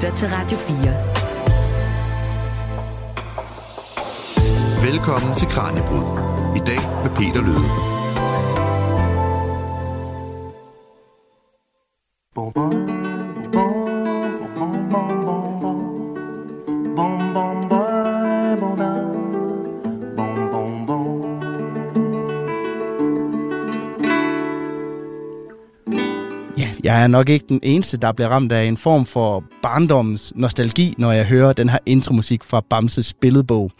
lytter til Radio 4. Velkommen til Kranjebrud. I dag med Peter Løde. Er nok ikke den eneste, der bliver ramt af en form for barndommens nostalgi, når jeg hører den her intromusik fra Bamses billedbog.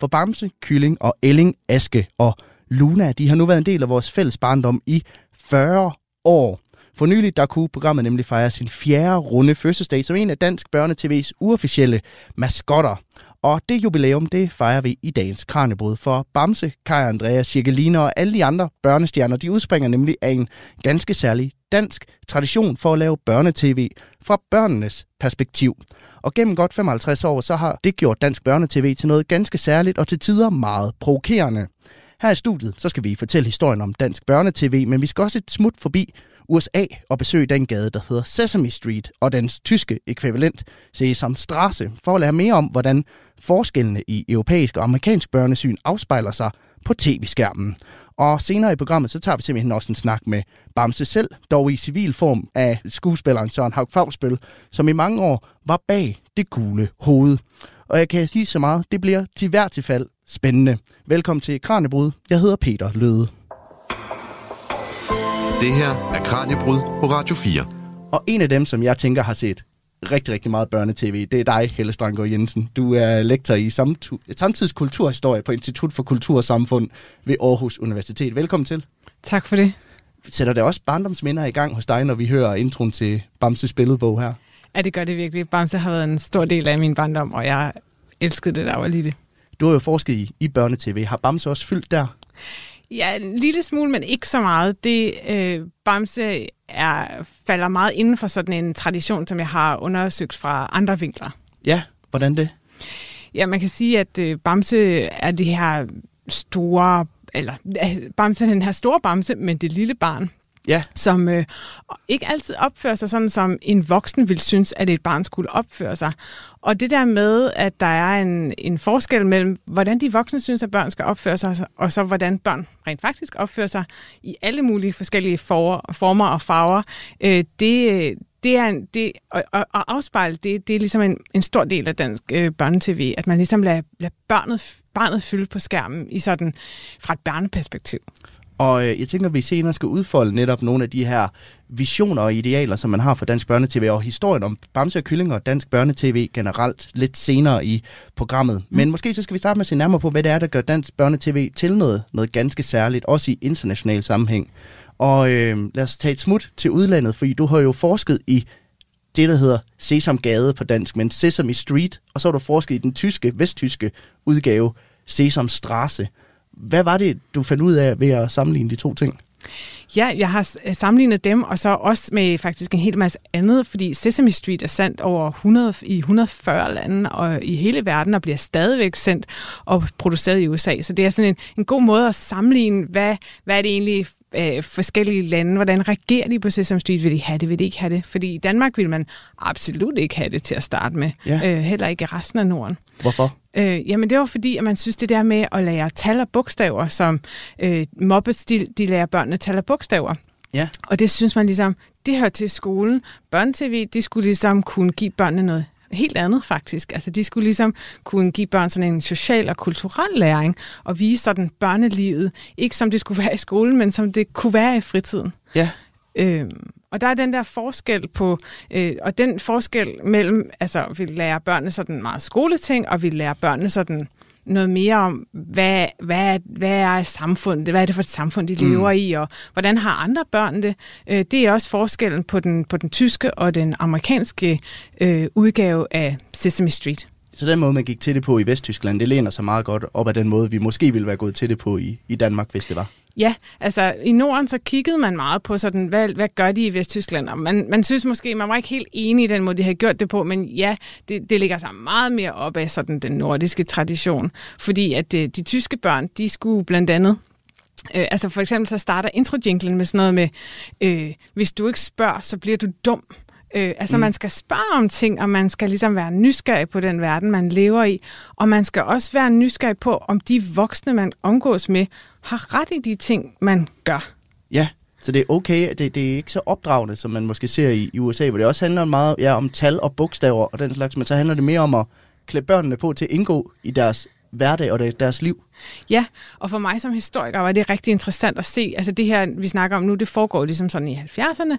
For Bamse, Kylling og Elling, Aske og Luna, de har nu været en del af vores fælles barndom i 40 år. For nylig der kunne programmet nemlig fejre sin fjerde runde fødselsdag som en af Dansk Børnetv's uofficielle maskotter. Og det jubilæum, det fejrer vi i dagens Kranjebrud. For Bamse, Kai Andrea, Cirkeline og alle de andre børnestjerner, de udspringer nemlig af en ganske særlig dansk tradition for at lave børnetv fra børnenes perspektiv. Og gennem godt 55 år, så har det gjort dansk børnetv til noget ganske særligt og til tider meget provokerende. Her i studiet, så skal vi fortælle historien om dansk børnetv, men vi skal også et smut forbi USA og besøge den gade, der hedder Sesame Street, og dens tyske ekvivalent Sesamstraße, for at lære mere om, hvordan forskellene i europæisk og amerikansk børnesyn afspejler sig på tv-skærmen. Og senere i programmet, så tager vi simpelthen også en snak med Bamse selv, dog i civil form af skuespilleren Søren Haug Fagsbøl, som i mange år var bag det gule hoved. Og jeg kan sige så meget, det bliver til hvert tilfælde spændende. Velkommen til Kranjebrud. Jeg hedder Peter Løde. Det her er Kranjebrud på Radio 4. Og en af dem, som jeg tænker har set rigtig, rigtig meget børnetv, det er dig, Helle Strandgaard Jensen. Du er lektor i samtidskulturhistorie på Institut for Kultur og Samfund ved Aarhus Universitet. Velkommen til. Tak for det. Sætter det også barndomsminder i gang hos dig, når vi hører introen til Bamses billedbog her? Ja, det gør det virkelig. Bamse har været en stor del af min barndom, og jeg elskede det, der var lille. Du har jo forsket i, i børnetv. Har Bamse også fyldt der? Ja, en lille smule, men ikke så meget. Det øh, Bamse er, falder meget inden for sådan en tradition, som jeg har undersøgt fra andre vinkler. Ja, hvordan det? Ja, man kan sige, at øh, Bamse er det her store, eller øh, Bamse er den her store Bamse, men det lille barn, ja. som øh, ikke altid opfører sig sådan, som en voksen vil synes, at et barn skulle opføre sig. Og det der med, at der er en, en forskel mellem, hvordan de voksne synes, at børn skal opføre sig, og så hvordan børn rent faktisk opfører sig i alle mulige forskellige for, former og farver, øh, det, det er en, det, og, og, og afspejle det, det er ligesom en, en stor del af dansk øh, børnetv, at man ligesom lader, lader barnet, barnet fylde på skærmen i sådan, fra et børneperspektiv. Og øh, jeg tænker, at vi senere skal udfolde netop nogle af de her visioner og idealer, som man har for dansk børnetv, og historien om Bamse og Kyllinger og dansk børnetv generelt lidt senere i programmet. Mm. Men måske så skal vi starte med at se nærmere på, hvad det er, der gør dansk børnetv til noget, noget ganske særligt, også i international sammenhæng. Og øh, lad os tage et smut til udlandet, fordi du har jo forsket i det, der hedder Sesamgade på dansk, men Sesame Street, og så har du forsket i den tyske, vesttyske udgave Sesamstraße. Hvad var det, du fandt ud af ved at sammenligne de to ting? Ja, jeg har øh, sammenlignet dem, og så også med faktisk en hel masse andet, fordi Sesame Street er sendt over 100, i 140 lande og i hele verden, og bliver stadigvæk sendt og produceret i USA. Så det er sådan en, en god måde at sammenligne, hvad, hvad er det egentlig øh, forskellige lande, hvordan reagerer de på Sesame Street? Vil de have det, vil de ikke have det? Fordi i Danmark vil man absolut ikke have det til at starte med. Ja. Øh, heller ikke i resten af Norden. Hvorfor? Øh, jamen det var fordi, at man synes det der med at lære tal og bogstaver, som øh, Muppets, de, de lærer børnene tal og bogstaver. Ja. Og det synes man ligesom, det hører til skolen. Børnetv, de skulle ligesom kunne give børnene noget helt andet faktisk. Altså de skulle ligesom kunne give børn sådan en social og kulturel læring, og vise sådan børnelivet, ikke som det skulle være i skolen, men som det kunne være i fritiden. Ja. Øhm, og der er den der forskel på, øh, og den forskel mellem, altså vi lærer børnene sådan meget skoleting, og vi lærer børnene sådan noget mere om, hvad, hvad, hvad er samfundet, hvad er det for et samfund, de lever mm. i, og hvordan har andre børn det. Øh, det er også forskellen på den, på den tyske og den amerikanske øh, udgave af Sesame Street. Så den måde, man gik til det på i Vesttyskland, det læner sig meget godt op af den måde, vi måske ville være gået til det på i, i Danmark, hvis det var. Ja, altså i Norden så kiggede man meget på sådan, hvad, hvad gør de i Vesttyskland? Og man, man synes måske, man var ikke helt enig i den måde, de havde gjort det på, men ja, det, det ligger sig meget mere op af sådan den nordiske tradition. Fordi at de, øh, de tyske børn, de skulle blandt andet Øh, altså for eksempel så starter intro med sådan noget med, øh, hvis du ikke spørger, så bliver du dum. Øh, altså mm. man skal spørge om ting, og man skal ligesom være nysgerrig på den verden, man lever i. Og man skal også være nysgerrig på, om de voksne, man omgås med, har ret i de ting, man gør. Ja, så det er okay, det, det er ikke så opdragende, som man måske ser i, i USA, hvor det også handler meget ja, om tal og bogstaver og den slags, men så handler det mere om at klæde børnene på til at indgå i deres hverdag og deres liv. Ja, og for mig som historiker var det rigtig interessant at se, altså det her, vi snakker om nu, det foregår ligesom sådan i 70'erne,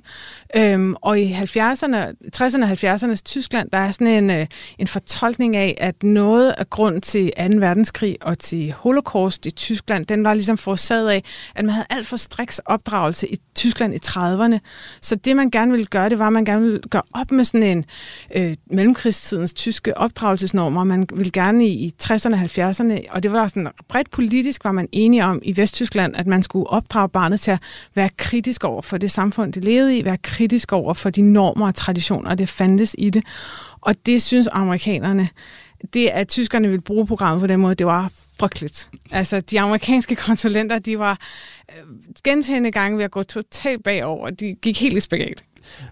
øhm, og i 70'erne, 60'erne og 70'ernes Tyskland, der er sådan en, øh, en fortolkning af, at noget af grund til 2. verdenskrig og til holocaust i Tyskland, den var ligesom forårsaget af, at man havde alt for striks opdragelse i Tyskland i 30'erne. Så det, man gerne ville gøre, det var, at man gerne ville gøre op med sådan en øh, mellemkrigstidens tyske opdragelsesnormer. Man ville gerne i, i 60'erne og 70'erne, og det var sådan bredt politisk var man enige om i Vesttyskland, at man skulle opdrage barnet til at være kritisk over for det samfund, det levede i, være kritisk over for de normer og traditioner, der fandtes i det. Og det synes amerikanerne, det at tyskerne ville bruge programmet på den måde, det var frygteligt. Altså, de amerikanske konsulenter, de var øh, gentagende gange ved at gå totalt bagover. De gik helt i spagat.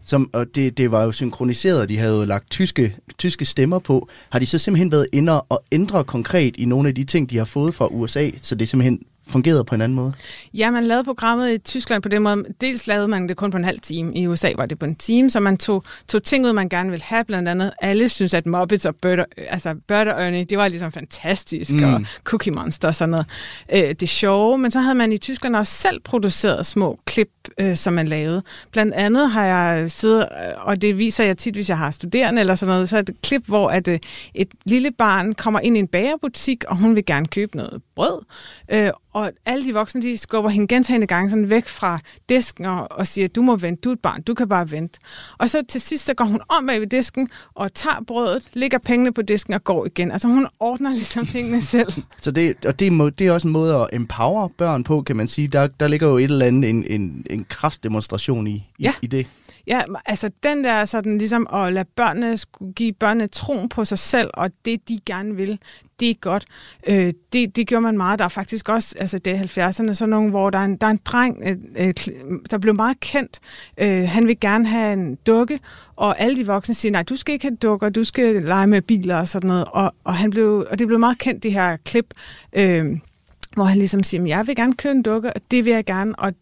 Som, og det, det var jo synkroniseret, de havde jo lagt tyske, tyske stemmer på. Har de så simpelthen været inde og ændre konkret i nogle af de ting, de har fået fra USA, så det simpelthen fungerede på en anden måde? Ja, man lavede programmet i Tyskland på den måde. Dels lavede man det kun på en halv time. I USA var det på en time, så man tog, tog ting ud, man gerne ville have. Blandt andet, alle synes, at Muppets og Bird, altså Bird og Ernie, det var ligesom fantastisk, mm. og Cookie Monster og sådan noget. Øh, det sjove, men så havde man i Tyskland også selv produceret små klip, øh, som man lavede. Blandt andet har jeg siddet, øh, og det viser jeg tit, hvis jeg har studerende eller sådan noget, så er det et klip, hvor at, øh, et lille barn kommer ind i en bagerbutik, og hun vil gerne købe noget brød, øh, og alle de voksne, de skubber hende gentagende gange sådan væk fra disken og, og siger, du må vente, du er et barn, du kan bare vente. Og så til sidst, så går hun om bag ved disken og tager brødet, lægger pengene på disken og går igen. Altså hun ordner ligesom tingene selv. så det, og det, må, det er også en måde at empower børn på, kan man sige. Der, der ligger jo et eller andet, en, en, en kraftdemonstration i, i, ja. i det. Ja, altså den der sådan ligesom at lade børnene give børnene troen på sig selv, og det de gerne vil, det er godt. Øh, det, det gjorde man meget. Der er faktisk også, altså det er 70'erne, så nogle, hvor der er en, der er en dreng, øh, øh, der blev meget kendt. Øh, han vil gerne have en dukke, og alle de voksne siger, nej, du skal ikke have dukker, du skal lege med biler og sådan noget. Og, og, han blev, og det blev meget kendt, det her klip, øh, hvor han ligesom siger, jeg vil gerne købe en dukke, og det vil jeg gerne, og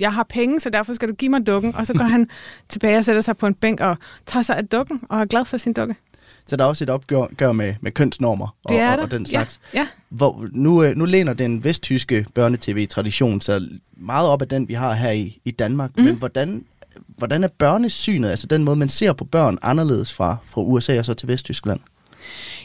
jeg har penge, så derfor skal du give mig dukken. Og så går han tilbage og sætter sig på en bænk og tager sig af dukken og er glad for sin dukke. Så der er også et opgør gør med, med kønsnormer og, det er og, og den slags. Ja, ja. Hvor, nu, øh, nu læner den vesttyske børnetv-tradition så meget op af den, vi har her i, i Danmark. Mm. Men hvordan, hvordan er børnesynet, altså den måde, man ser på børn, anderledes fra, fra USA og så til Vesttyskland?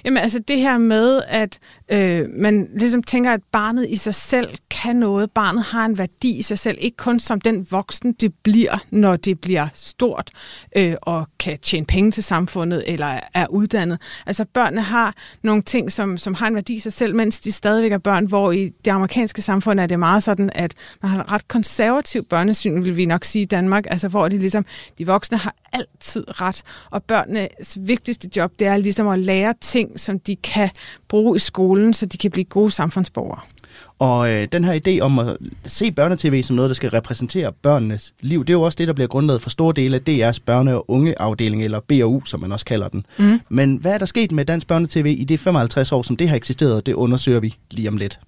Jamen altså det her med, at øh, man ligesom tænker, at barnet i sig selv kan noget. Barnet har en værdi i sig selv, ikke kun som den voksen, det bliver, når det bliver stort øh, og kan tjene penge til samfundet eller er uddannet. Altså børnene har nogle ting, som, som har en værdi i sig selv, mens de stadigvæk er børn, hvor i det amerikanske samfund er det meget sådan, at man har et ret konservativt børnesyn, vil vi nok sige i Danmark, altså hvor det ligesom, de voksne har altid ret, og børnenes vigtigste job, det er ligesom at lære ting, som de kan bruge i skolen, så de kan blive gode samfundsborgere. Og øh, den her idé om at se børnetv som noget, der skal repræsentere børnenes liv, det er jo også det, der bliver grundlaget for store dele af DR's børne- og ungeafdeling, eller BU, som man også kalder den. Mm. Men hvad er der sket med dansk børnetv i de 55 år, som det har eksisteret? Det undersøger vi lige om lidt.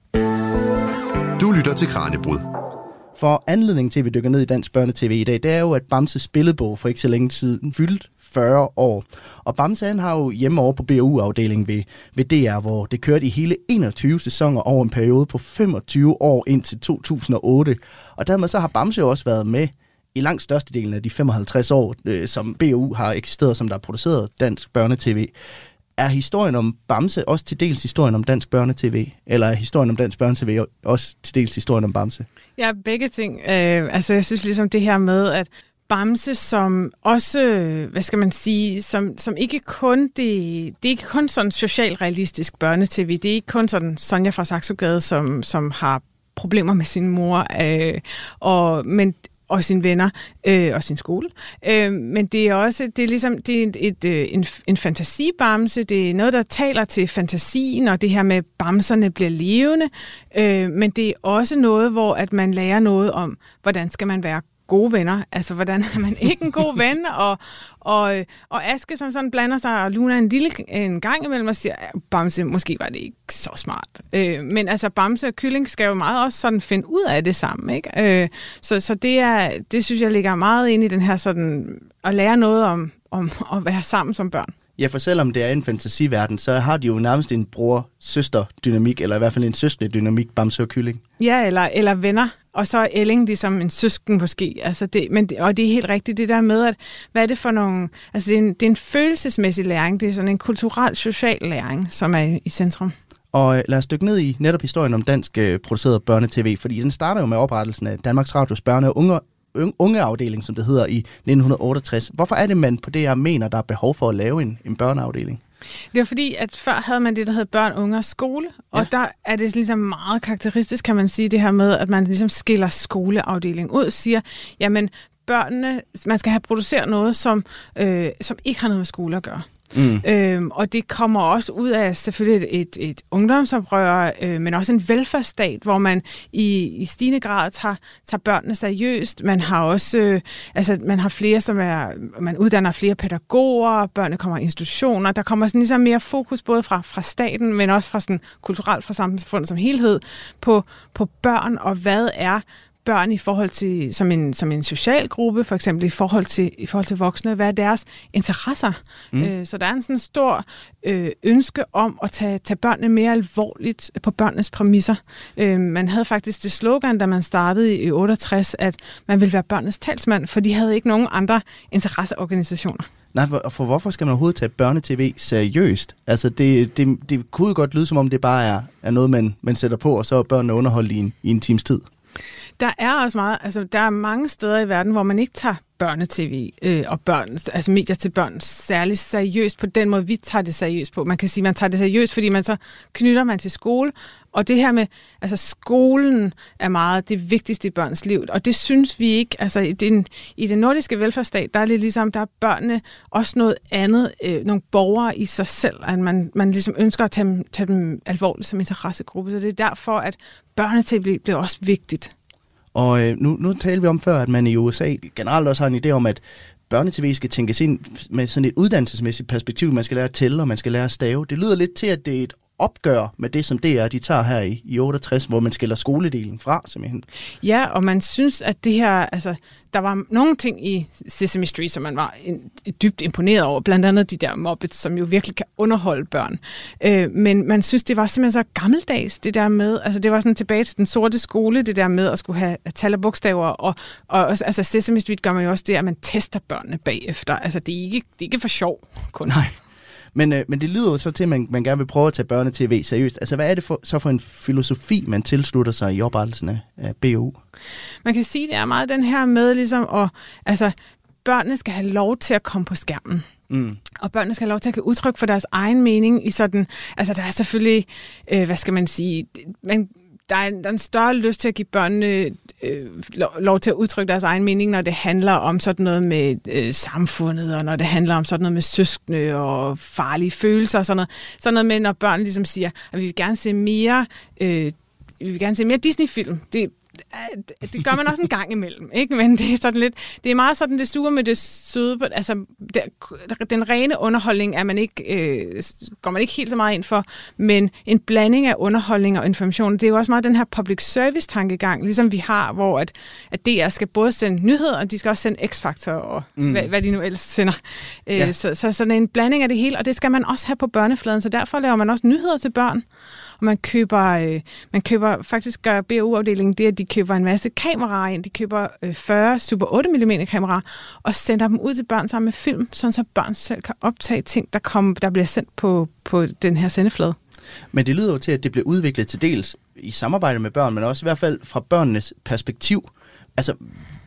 Du lytter til Kranjebrud. For anledningen til, at vi dykker ned i dansk børnetv i dag, det er jo, at Bamses billedbog for ikke så længe siden fyldt 40 år. Og Bamse han har jo hjemme over på BU-afdelingen ved, ved DR, hvor det kørte i hele 21 sæsoner over en periode på 25 år indtil 2008. Og dermed så har Bamse jo også været med i langt størstedelen af de 55 år, øh, som BU har eksisteret, som der er produceret dansk børnetv. Er historien om Bamse også til dels historien om dansk børnetv? Eller er historien om dansk børnetv også til dels historien om Bamse? Ja, begge ting. Øh, altså, jeg synes ligesom det her med, at Bamse, som også, hvad skal man sige, som, som ikke kun, det, det er ikke kun sådan socialrealistisk børnetv, det er ikke kun sådan Sonja fra Saxogade, som, som har problemer med sin mor, øh, og, men og sine venner øh, og sin skole. Øh, men det er også det er ligesom det er et, et, øh, en, en fantasibamse. Det er noget, der taler til fantasien, og det her med bamserne bliver levende. Øh, men det er også noget, hvor at man lærer noget om, hvordan skal man være gode venner. Altså, hvordan er man ikke en god ven? Og, og, og Aske, som sådan blander sig, og Luna en lille en gang imellem og siger, Bamse, måske var det ikke så smart. Øh, men altså, Bamse og Kylling skal jo meget også sådan finde ud af det sammen, ikke? Øh, så, så det, er, det synes jeg ligger meget ind i den her sådan, at lære noget om, om at være sammen som børn. Ja, for selvom det er en fantasiverden, så har de jo nærmest en bror-søster-dynamik, eller i hvert fald en søskende-dynamik, Bamse og Kylling. Ja, eller, eller venner. Og så er Elling ligesom en søsken måske. Altså det, men, og det er helt rigtigt det der med, at hvad er det for nogle... Altså det er, en, det er en følelsesmæssig læring. Det er sådan en kulturel, social læring, som er i centrum. Og øh, lad os dykke ned i netop historien om dansk øh, produceret børnetv, fordi den starter jo med oprettelsen af Danmarks Radios børne- og unge, ungeafdeling, som det hedder, i 1968. Hvorfor er det, man på det her mener, der er behov for at lave en, en børneafdeling? Det var fordi, at før havde man det, der hed børn, unge og skole, og ja. der er det ligesom meget karakteristisk, kan man sige, det her med, at man ligesom skiller skoleafdelingen ud, siger, jamen børnene, man skal have produceret noget, som, øh, som ikke har noget med skole at gøre. Mm. Øhm, og det kommer også ud af selvfølgelig et, et, et ungdomsoprør, øh, men også en velfærdsstat, hvor man i, i stigende grad tager, tager børnene seriøst. Man har også øh, altså, man har flere, som er, man uddanner flere pædagoger, børnene kommer i institutioner. Der kommer sådan ligesom mere fokus både fra, fra staten, men også fra sådan kulturelt fra samfundet som helhed på, på børn og hvad er børn i forhold til, som en, som en social gruppe, for eksempel i forhold til, i forhold til voksne, hvad er deres interesser? Mm. Øh, så der er en sådan stor øh, ønske om at tage, tage børnene mere alvorligt på børnenes præmisser. Øh, man havde faktisk det slogan, da man startede i 68, at man ville være børnenes talsmand, for de havde ikke nogen andre interesseorganisationer. Nej, for, for hvorfor skal man overhovedet tage børnetv seriøst? Altså, det, det, det kunne godt lyde, som om det bare er, er noget, man, man sætter på, og så er børnene underholdt i en, i en times tid. Der er også meget, altså der er mange steder i verden, hvor man ikke tager børnetv øh, og børn, altså medier til børn særligt seriøst på den måde, vi tager det seriøst på. Man kan sige, man tager det seriøst, fordi man så knytter man til skole, og det her med, altså skolen er meget det vigtigste i børns liv, og det synes vi ikke, altså i den, i den nordiske velfærdsstat, der er det ligesom, der er børnene også noget andet, øh, nogle borgere i sig selv, at man, man ligesom ønsker at tage dem, tage dem alvorligt som interessegruppe, så det er derfor, at børnetv bliver også vigtigt. Og øh, nu, nu taler vi om før, at man i USA generelt også har en idé om, at børnetv skal tænkes ind med sådan et uddannelsesmæssigt perspektiv. Man skal lære at tælle, og man skal lære at stave. Det lyder lidt til, at det er et opgør med det, som det er, de tager her i, i 68, hvor man skiller skoledelen fra, simpelthen. Ja, og man synes, at det her, altså, der var nogle ting i Sesame Street, som man var en, dybt imponeret over, blandt andet de der Muppets, som jo virkelig kan underholde børn. Øh, men man synes, det var simpelthen så gammeldags, det der med, altså det var sådan tilbage til den sorte skole, det der med at skulle have tal og bogstaver, og, og altså Sesame Street gør man jo også det, at man tester børnene bagefter. Altså det er ikke, det er ikke for sjov kun. Nej. Men, øh, men det lyder jo så til, at man, man gerne vil prøve at tage børnetv seriøst. Altså, hvad er det for, så for en filosofi, man tilslutter sig i oprettelsen af, af BU? Man kan sige, det er meget den her med ligesom at, altså, børnene skal have lov til at komme på skærmen. Mm. Og børnene skal have lov til at give udtryk for deres egen mening i sådan, altså der er selvfølgelig, øh, hvad skal man sige, man, der er, en, der er en større lyst til at give børnene øh, lov, til at udtrykke deres egen mening, når det handler om sådan noget med øh, samfundet, og når det handler om sådan noget med søskende og farlige følelser og sådan noget. Sådan noget med, når børn ligesom siger, at vi vil gerne se mere, øh, vi vil gerne se mere Disney-film. Det, det gør man også en gang imellem, ikke? Men det er sådan lidt, det er meget sådan det sure med det søde, altså den rene underholdning er man ikke, øh, går man ikke helt så meget ind for, men en blanding af underholdning og information, det er jo også meget den her public service tankegang, ligesom vi har, hvor at, at DR skal både sende nyheder, og de skal også sende X-Factor og mm. hvad, hvad de nu ellers sender. Øh, ja. så, så sådan en blanding af det hele, og det skal man også have på børnefladen, så derfor laver man også nyheder til børn, og man køber, øh, man køber faktisk gør BU-afdelingen det, at de køber en masse kameraer ind. De køber øh, 40 Super 8 mm kameraer og sender dem ud til børn sammen med film, sådan så børn selv kan optage ting, der, kom, der bliver sendt på, på den her sendeflade. Men det lyder jo til, at det bliver udviklet til dels i samarbejde med børn, men også i hvert fald fra børnenes perspektiv. Altså,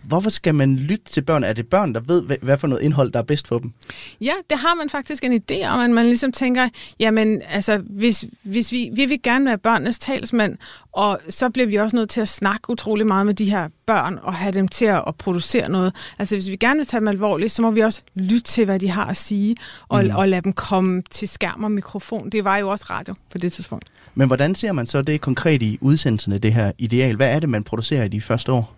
Hvorfor skal man lytte til børn? Er det børn, der ved, hvad for noget indhold, der er bedst for dem? Ja, det har man faktisk en idé om, at man ligesom tænker, jamen, altså, hvis, hvis vi, vi vil gerne være børnenes talsmand, Og så bliver vi også nødt til at snakke utrolig meget med de her børn og have dem til at, at producere noget. Altså hvis vi gerne vil tage dem alvorligt, så må vi også lytte til, hvad de har at sige, og, mm. og lade dem komme til skærm og mikrofon. Det var jo også radio på det tidspunkt. Men hvordan ser man så det konkret i udsendelserne, det her ideal? Hvad er det, man producerer i de første år?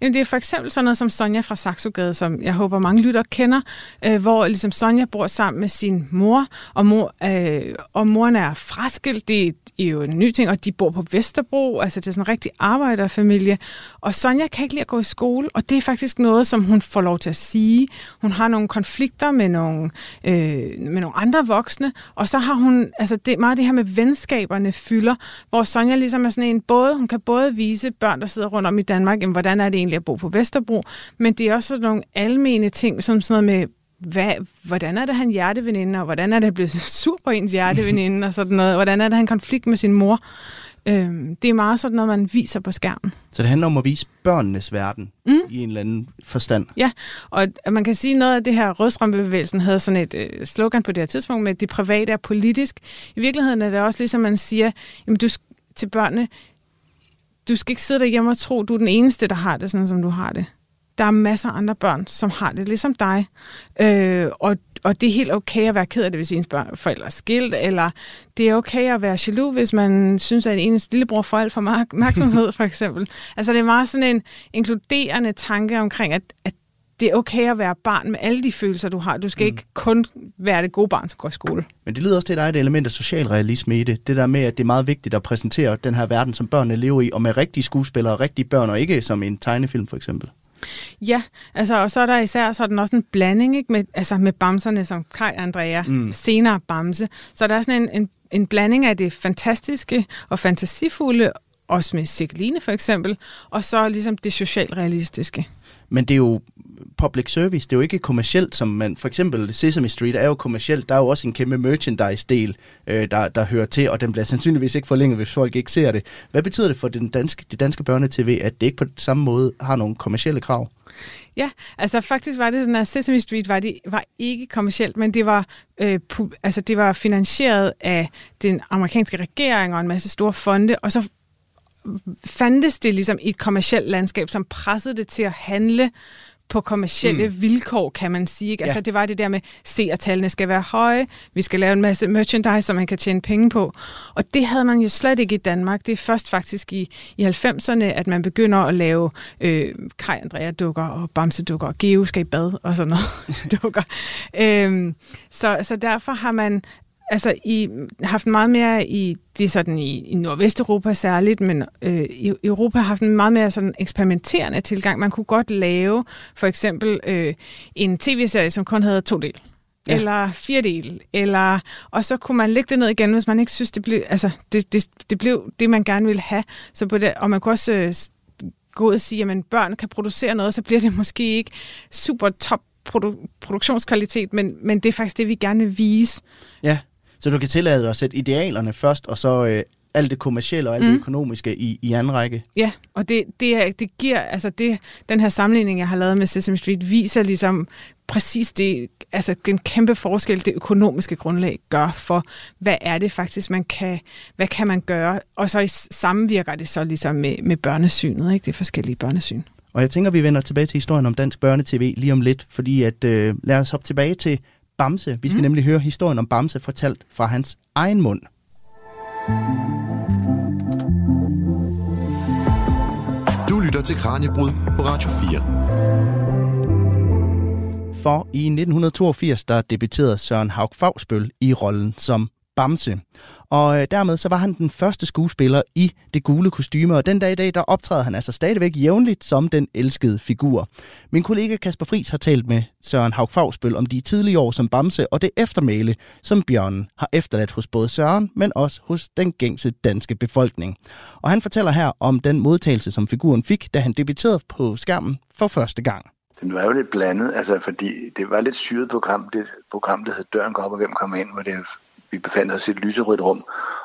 Jamen, det er for eksempel sådan noget som Sonja fra Saxogade, som jeg håber mange lytter kender, øh, hvor ligesom Sonja bor sammen med sin mor, og, mor, øh, og moren er fraskilt, det er jo en ny ting, og de bor på Vesterbro, altså det er sådan en rigtig arbejderfamilie, og Sonja kan ikke lide at gå i skole, og det er faktisk noget, som hun får lov til at sige. Hun har nogle konflikter med nogle, øh, med nogle andre voksne, og så har hun, altså det, meget det her med venskaberne Øh, fylder, hvor Sonja ligesom er sådan en, både, hun kan både vise børn, der sidder rundt om i Danmark, jamen, hvordan er det egentlig at bo på Vesterbro, men det er også sådan nogle almene ting, som sådan noget med, hvad, hvordan er det, han hjerteveninde, og hvordan er det, at blive sur på ens hjerteveninde, og sådan noget, hvordan er det, han konflikt med sin mor. Øhm, det er meget sådan noget, man viser på skærmen. Så det handler om at vise børnenes verden mm. i en eller anden forstand. Ja, og man kan sige noget af det her rødstrømpebevægelsen havde sådan et øh, slogan på det her tidspunkt med, at det private er politisk. I virkeligheden er det også ligesom man siger, jamen du til børnene, du skal ikke sidde derhjemme og tro, du er den eneste, der har det, sådan som du har det. Der er masser af andre børn, som har det ligesom dig. Øh, og, og det er helt okay at være ked af det, hvis ens børn, forældre er skilt, eller det er okay at være jaloux, hvis man synes, at ens lillebror får alt for meget opmærksomhed, for eksempel. Altså det er meget sådan en inkluderende tanke omkring, at, at det er okay at være barn med alle de følelser, du har. Du skal mm. ikke kun være det gode barn, som går i skole. Men det lyder også til, at der er et element af socialrealisme i det. Det der med, at det er meget vigtigt at præsentere den her verden, som børnene lever i, og med rigtige skuespillere og rigtige børn, og ikke som en tegnefilm for eksempel. Ja, altså, og så er der især så den også en blanding ikke, med, altså med bamserne, som Kai Andrea, mm. senere Bamse. Så der er sådan en, en, en blanding af det fantastiske og fantasifulde, også med Sigline for eksempel, og så ligesom det socialrealistiske. Men det er jo public service, det er jo ikke kommercielt, som man, for eksempel Sesame Street er jo kommercielt, der er jo også en kæmpe merchandise-del, øh, der, der hører til, og den bliver sandsynligvis ikke forlænget, hvis folk ikke ser det. Hvad betyder det for den danske, de danske børnetv, at det ikke på samme måde har nogle kommercielle krav? Ja, altså faktisk var det sådan, at Sesame Street var, det, var ikke kommercielt, men det var, øh, pu- altså, det var finansieret af den amerikanske regering og en masse store fonde, og så fandtes det ligesom i et kommercielt landskab, som pressede det til at handle på kommercielle mm. vilkår, kan man sige. Ikke? Altså, ja. det var det der med, se at tallene skal være høje, vi skal lave en masse merchandise, som man kan tjene penge på. Og det havde man jo slet ikke i Danmark. Det er først faktisk i, i 90'erne, at man begynder at lave øh, Kaj Andrea-dukker og Bamse-dukker og Geo skal i bad og sådan noget dukker. Øhm, så, så derfor har man altså I haft meget mere i, det er sådan i, i Nordvesteuropa særligt, men øh, i Europa har haft en meget mere sådan eksperimenterende tilgang. Man kunne godt lave for eksempel øh, en tv-serie, som kun havde to dele. Ja. eller fire dele, eller, og så kunne man lægge det ned igen, hvis man ikke synes, det blev, altså, det, det, det blev det, man gerne ville have. Så på det, og man kunne også øh, gå ud og sige, at børn kan producere noget, så bliver det måske ikke super top produ- produktionskvalitet, men, men det er faktisk det, vi gerne vil vise. Ja, så du kan tillade at sætte idealerne først, og så øh, alt det kommercielle og alt mm. det økonomiske i, i anden række. Ja, og det, det, er, det giver, altså det, den her sammenligning, jeg har lavet med Sesame Street, viser ligesom præcis det, altså den kæmpe forskel, det økonomiske grundlag gør for, hvad er det faktisk, man kan, hvad kan man gøre, og så sammenvirker det så ligesom med, med børnesynet, ikke? det forskellige børnesyn. Og jeg tænker, vi vender tilbage til historien om dansk børnetv lige om lidt, fordi at øh, lad os hoppe tilbage til Bamse. Vi skal mm. nemlig høre historien om Bamse fortalt fra hans egen mund. Du lytter til Kranjebrud på Radio 4. For i 1982, der debuterede Søren Haug Fagsbøl i rollen som Bamse. Og øh, dermed så var han den første skuespiller i det gule kostyme, og den dag i dag, der optræder han altså stadigvæk jævnligt som den elskede figur. Min kollega Kasper Fris har talt med Søren Haug Fagsbøl om de tidlige år som Bamse, og det eftermæle, som Bjørnen har efterladt hos både Søren, men også hos den gængse danske befolkning. Og han fortæller her om den modtagelse, som figuren fik, da han debuterede på skærmen for første gang. Den var jo lidt blandet, altså fordi det var lidt syret program, det program, der hed Døren går op, og hvem kommer ind, hvor det vi befandt os i et lyserødt rum,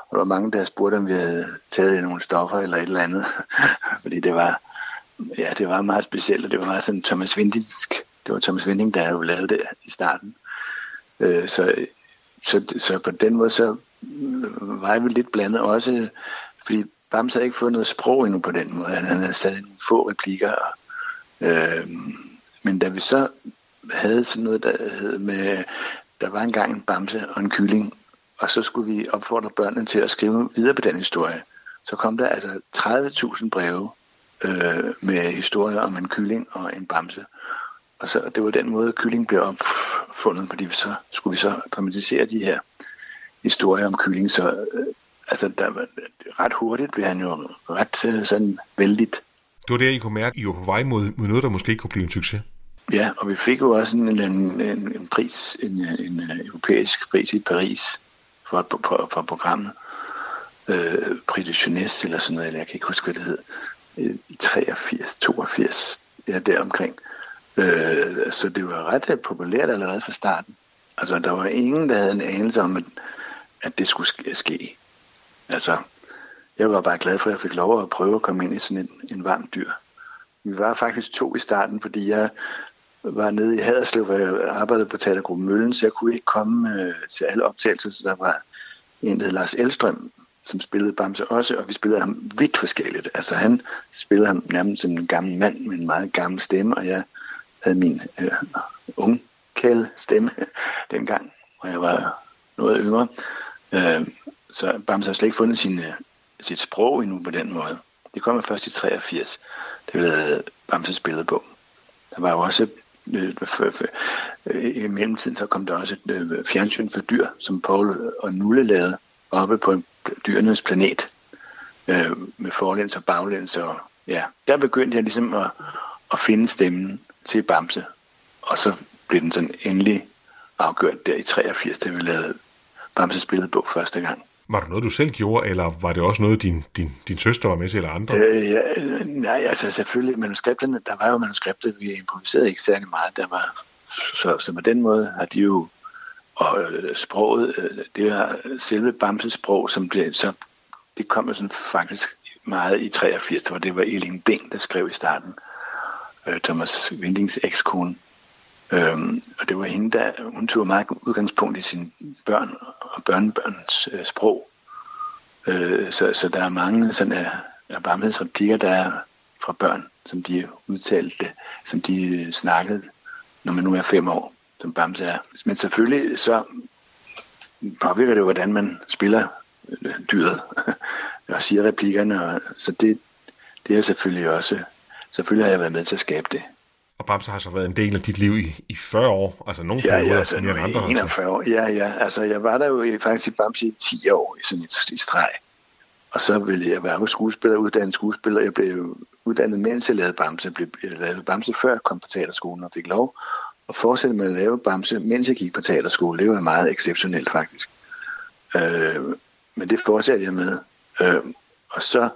og der var mange, der spurgte, om vi havde taget nogle stoffer eller et eller andet, fordi det var, ja, det var meget specielt, og det var meget sådan Thomas Vindingsk. Det var Thomas Vinding, der havde lavet det i starten. Øh, så, så, så på den måde, så øh, var vi lidt blandet også, fordi Bams havde ikke fået noget sprog endnu på den måde. Han havde stadig nogle få replikker. Øh, men da vi så havde sådan noget, der hed med, der var engang en bamse og en kylling, og så skulle vi opfordre børnene til at skrive videre på den historie. Så kom der altså 30.000 breve øh, med historier om en kylling og en bamse. Og så, det var den måde, kylling blev opfundet, fordi så skulle vi så dramatisere de her historier om kylling. Så øh, altså, der var, ret hurtigt blev han jo ret øh, sådan vældigt. Det var der, I kunne mærke, at I var på vej mod, mod noget, der måske ikke kunne blive en succes. Ja, og vi fik jo også en, en, en, en pris, en, en, en europæisk pris i Paris for, for, for programmet. Øh, Prix Jeunesse eller sådan noget, eller jeg kan ikke huske, hvad det hed. I 83, 82, ja, deromkring. Øh, så det var ret øh, populært allerede fra starten. Altså, der var ingen, der havde en anelse om, at, at det skulle ske. Altså, jeg var bare glad for, at jeg fik lov at prøve at komme ind i sådan en, en varm dyr. Vi var faktisk to i starten, fordi jeg var nede i Haderslev, hvor jeg arbejdede på Teatergruppen Møllen, så jeg kunne ikke komme øh, til alle optagelser, så der var en, der hed Lars Elstrøm, som spillede Bamse også, og vi spillede ham vidt forskelligt. Altså han spillede ham nærmest som en gammel mand med en meget gammel stemme, og jeg havde min øh, unge kæle stemme dengang, hvor jeg var noget yngre. Øh, så Bamse har slet ikke fundet sin, øh, sit sprog endnu på den måde. Det kom først i 83. Det blev Bamse spillet på. Der var jo også Øh, øh, øh, i mellemtiden så kom der også et fjernsyn for dyr, som Paul og Nulle lavede oppe på dyrenes planet øh, med forlæns og baglæns. Og, ja, der begyndte jeg ligesom at, at finde stemmen til Bamse, og så blev den sådan endelig afgjort der i 83, da vi lavede Bamses billedbog første gang. Var det noget, du selv gjorde, eller var det også noget, din, din, din søster var med til, eller andre? Øh, ja, nej, altså selvfølgelig, manuskripterne, der var jo manuskripter, vi improviserede ikke særlig meget. Der var, så, så på den måde har de jo, og øh, sproget, øh, det er selve Bamses sprog, som det, så, det kom jo sådan faktisk meget i 83, hvor det var Elin Bing, der skrev i starten. Øh, Thomas Windings ekskone. Øhm, og det var hende, der hun tog meget udgangspunkt i sine børn og børnebørns øh, sprog. Øh, så, så der er mange sådan øh, af, af barmhedsreplikker, der er fra børn, som de udtalte, som de øh, snakkede, når man nu er fem år, som Bamse er. Men selvfølgelig så påvirker det, hvordan man spiller øh, dyret og siger replikkerne. Og, så det, det er selvfølgelig også, selvfølgelig har jeg været med til at skabe det. Og Bamse har så været en del af dit liv i, i 40 år, altså nogle ja, perioder ja, altså, mere end andre. 41 år, ja, ja. Altså, jeg var der jo faktisk i Bamse i 10 år i sådan et, i streg. Og så ville jeg være skuespiller, uddannet skuespiller. Jeg blev uddannet, mens jeg lavede Bamse. Jeg lavede Bamse før jeg kom på teaterskolen og fik lov at fortsætte med at lave Bamse, mens jeg gik på teaterskole. Det var meget exceptionelt faktisk. Øh, men det fortsatte jeg med. Øh, og så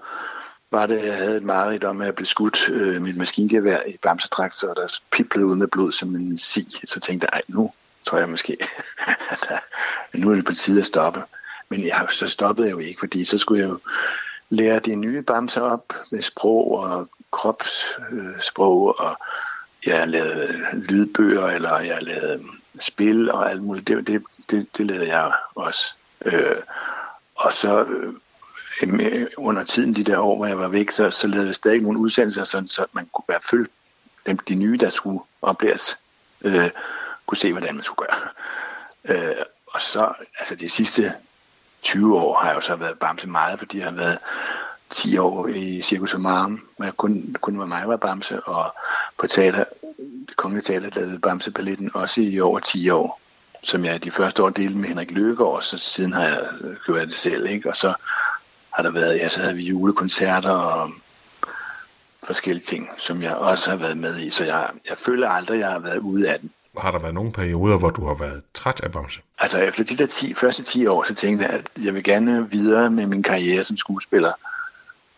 var det, jeg havde et mareridt om, at jeg blev skudt øh, mit maskingevær i bamsedragt, så der piplede ud med blod som en sig. Så tænkte jeg, nu tror jeg måske, at nu er det på tide at stoppe. Men jeg, så stoppede jeg jo ikke, fordi så skulle jeg jo lære de nye bamser op med sprog og kropssprog, øh, og jeg lavede lydbøger, eller jeg lavede spil og alt muligt. Det, det, det, det lavede jeg også. Øh, og så øh, Øh, under tiden, de der år, hvor jeg var væk, så, så lavede jeg stadig nogle udsendelser, sådan, så man kunne være følge dem, de nye, der skulle oplæres, øh, kunne se, hvordan man skulle gøre. Øh, og så, altså de sidste 20 år har jeg jo så været Bamse meget, fordi jeg har været 10 år i Circus Omarum, hvor jeg kun, kun var mig, var Bamse, og på teater, det kongelige teater lavede bamseballetten også i over 10 år, som jeg de første år delte med Henrik Løgaard, og så siden har jeg øh, gjort det selv, ikke? og så har der været, ja, så havde vi julekoncerter og forskellige ting, som jeg også har været med i, så jeg, jeg føler aldrig, at jeg har været ude af den. Har der været nogle perioder, hvor du har været træt af Bamse? Altså efter de der 10, første 10 år, så tænkte jeg, at jeg vil gerne videre med min karriere som skuespiller,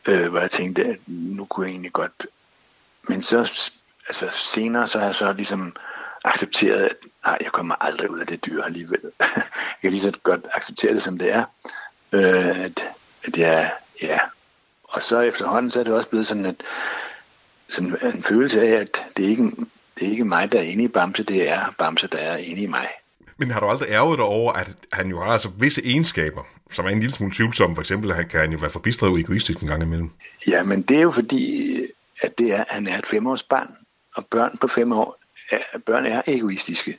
øh, hvor jeg tænkte, at nu kunne jeg egentlig godt... Men så altså senere, så har jeg så ligesom accepteret, at nej, jeg kommer aldrig ud af det dyr alligevel. jeg kan lige så godt acceptere det, som det er. Øh, at at jeg, ja. Og så efterhånden, så er det også blevet sådan, at, sådan en følelse af, at det er ikke det er ikke mig, der er inde i Bamse, det er Bamse, der er inde i mig. Men har du aldrig ærget dig over, at han jo har altså visse egenskaber, som er en lille smule tvivlsomme. For eksempel, at han kan han jo være forbistret og egoistisk en gang imellem. Ja, men det er jo fordi, at det er, han er et femårs barn, og børn på fem år, er, børn er egoistiske.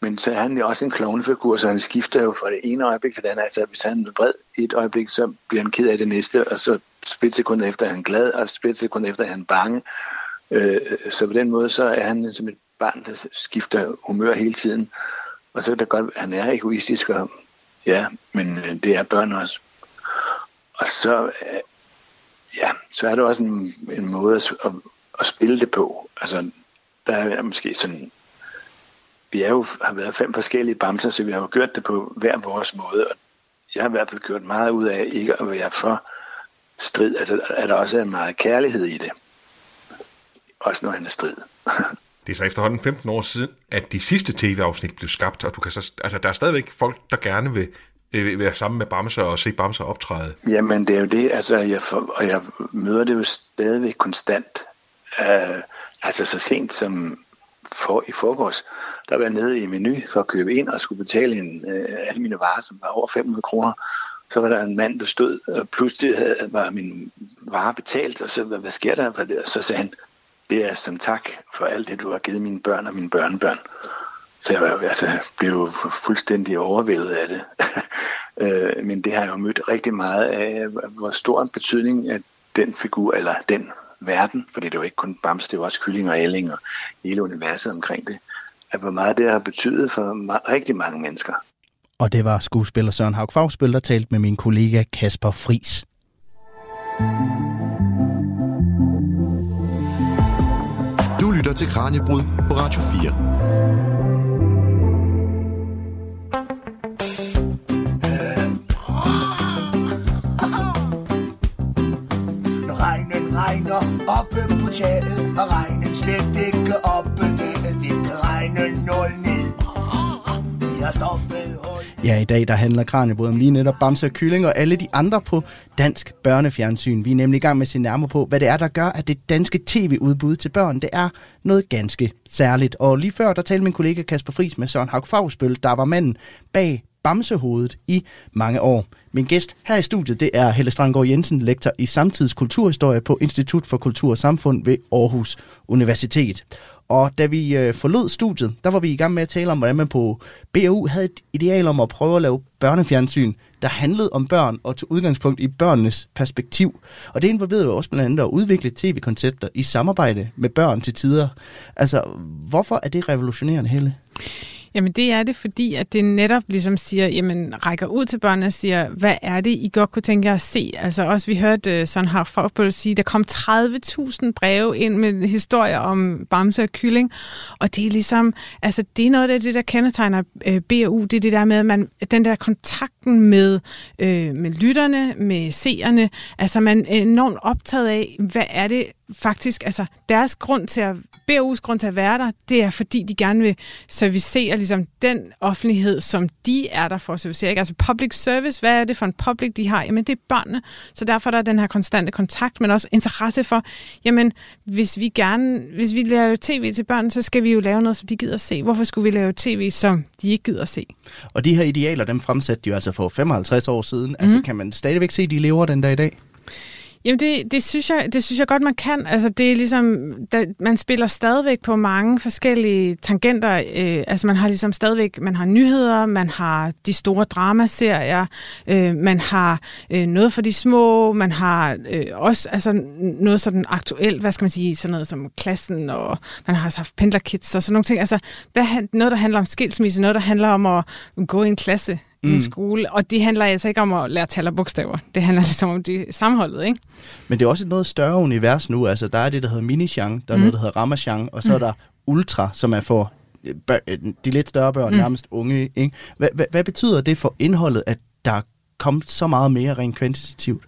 Men så er han jo også en klovnefigur, så han skifter jo fra det ene øjeblik til det andet. Altså, hvis han er vred et øjeblik, så bliver han ked af det næste, og så split sekund efter er han glad, og split sekund efter er han bange. Øh, så på den måde, så er han som et barn, der skifter humør hele tiden. Og så er det godt, at han er egoistisk, og ja, men øh, det er børn også. Og så, øh, ja, så er det også en, en måde at, at, at spille det på. Altså, der er måske sådan vi er jo, har været fem forskellige bamser, så vi har jo gjort det på hver vores måde. Og jeg har i hvert fald gjort meget ud af ikke at være for strid. Altså, at der også er meget kærlighed i det. Også når han er strid. Det er så efterhånden 15 år siden, at de sidste tv-afsnit blev skabt, og du kan så, altså, der er stadigvæk folk, der gerne vil øh, være sammen med Bamser og se Bamser optræde. Jamen, det er jo det, altså, jeg for, og jeg møder det jo stadigvæk konstant. Uh, altså, så sent som for, i forgårs, der var jeg nede i menu for at købe ind og skulle betale en, øh, alle mine varer, som var over 500 kroner. Så var der en mand, der stod, og pludselig havde, var min vare betalt, og så, hvad, hvad sker der for det? Og så sagde han, det er som tak for alt det, du har givet mine børn og mine børnebørn. Så jeg var, altså, blev jo fuldstændig overvældet af det. Øh, men det har jeg jo mødt rigtig meget af, hvor stor en betydning at den figur, eller den verden, for det er jo ikke kun Bams, det er jo også kylling og ælling og hele universet omkring det, at hvor meget det har betydet for ma- rigtig mange mennesker. Og det var skuespiller Søren Haug Fagspil, der talte med min kollega Kasper Fris. Du lytter til Kranjebrud på Radio 4. oppe taget, og regnen slet ikke oppe det kan regne nul ned. Vi har stoppet. Ja, i dag der handler Kranjebrud om lige netop Bamse og Kylling og alle de andre på dansk børnefjernsyn. Vi er nemlig i gang med at se nærmere på, hvad det er, der gør, at det danske tv-udbud til børn, det er noget ganske særligt. Og lige før, der talte min kollega Kasper Friis med Søren Haug Fagsbøl, der var manden bag Bamsehovedet i mange år. Min gæst her i studiet, det er Helle Strandgaard Jensen, lektor i samtidskulturhistorie på Institut for Kultur og Samfund ved Aarhus Universitet. Og da vi øh, forlod studiet, der var vi i gang med at tale om, hvordan man på BU havde et ideal om at prøve at lave børnefjernsyn, der handlede om børn og tog udgangspunkt i børnenes perspektiv. Og det involverede jo også blandt andet at udvikle tv-koncepter i samarbejde med børn til tider. Altså, hvorfor er det revolutionerende, Helle? Jamen det er det, fordi at det netop ligesom siger, jamen rækker ud til børnene og siger, hvad er det, I godt kunne tænke jer at se? Altså også, vi hørte øh, uh, sådan her Fagbøl sige, der kom 30.000 breve ind med historier om Bamse og Kylling, og det er ligesom, altså det er noget af det, der kendetegner uh, det er det der med, at man, den der kontakten med, uh, med lytterne, med seerne, altså man er enormt optaget af, hvad er det faktisk, altså deres grund til at, BAU's grund til at være der, det er fordi, de gerne vil servicere ligesom den offentlighed, som de er der for at servicere. Ikke? Altså public service, hvad er det for en public, de har? Jamen det er børnene, så derfor er der den her konstante kontakt, men også interesse for, jamen hvis vi gerne, hvis vi laver tv til børn, så skal vi jo lave noget, som de gider at se. Hvorfor skulle vi lave tv, som de ikke gider at se? Og de her idealer, dem fremsatte de jo altså for 55 år siden. Mm. Altså kan man stadigvæk se, at de lever den dag i dag? Jamen det, det, synes jeg, det synes jeg godt, man kan. Altså det er ligesom, da, man spiller stadigvæk på mange forskellige tangenter. Øh, altså man har ligesom stadigvæk, man har nyheder, man har de store dramaserier, øh, man har øh, noget for de små, man har øh, også altså, noget sådan aktuelt, hvad skal man sige, sådan noget som klassen, og man har haft pendlerkits og sådan nogle ting. Altså hvad, noget, der handler om skilsmisse, noget, der handler om at gå i en klasse mm. i skole, og det handler altså ikke om at lære tal og bogstaver. Det handler ligesom om det sammenholdet, ikke? Men det er også et noget større univers nu. Altså, der er det, der hedder Minichan, der er mm. noget, der hedder Ramachan, og så mm. er der Ultra, som er for de lidt større børn, mm. nærmest unge. Ikke? Hvad, hvad, hvad betyder det for indholdet, at der er kommet så meget mere rent kvantitativt?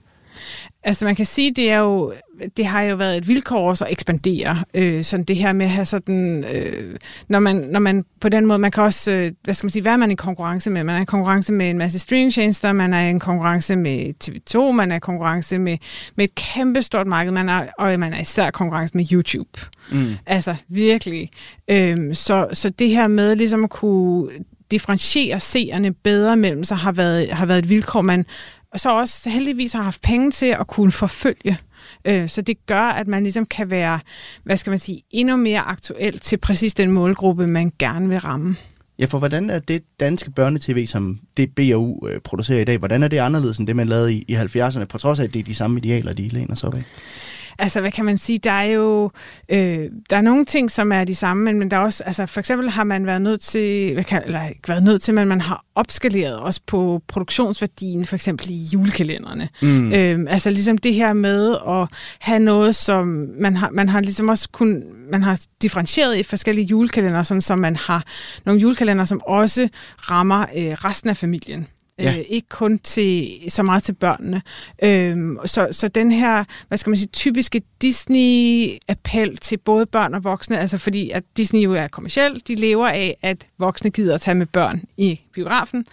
Altså man kan sige, det er jo det har jo været et vilkår også at ekspandere. Øh, sådan det her med at have sådan, øh, når, man, når man på den måde, man kan også, øh, hvad skal man sige, hvad er man i konkurrence med? Man er i konkurrence med en masse streamingtjenester, man er i en konkurrence med TV2, man er i konkurrence med, med et kæmpestort marked, man er, og man er især i konkurrence med YouTube. Mm. Altså virkelig. Øh, så, så det her med ligesom at kunne differentiere seerne bedre mellem sig, har været, har været et vilkår, man så også heldigvis har haft penge til at kunne forfølge. Øh, så det gør, at man ligesom kan være, hvad skal man sige, endnu mere aktuel til præcis den målgruppe, man gerne vil ramme. Ja, for hvordan er det danske børnetv, som det BAU øh, producerer i dag, hvordan er det anderledes end det, man lavede i, i 70'erne, på trods af, at det er de samme idealer, de læner sig op af? Altså, hvad kan man sige? Der er jo øh, der er nogle ting, som er de samme, men, men der er også, altså for eksempel har man været nødt til, hvad kan, eller ikke været nødt til, men man har opskaleret også på produktionsværdien, for eksempel i julekalenderne. Mm. Øh, altså ligesom det her med at have noget, som man har, man har ligesom også kun, man har differentieret i forskellige julekalender, sådan som man har nogle julekalender, som også rammer øh, resten af familien. Ja. Øh, ikke kun til så meget til børnene. Øhm, så, så den her, hvad skal man sige, typiske Disney-appel til både børn og voksne, altså fordi at Disney jo er kommersiel, de lever af, at voksne gider at tage med børn i biografen.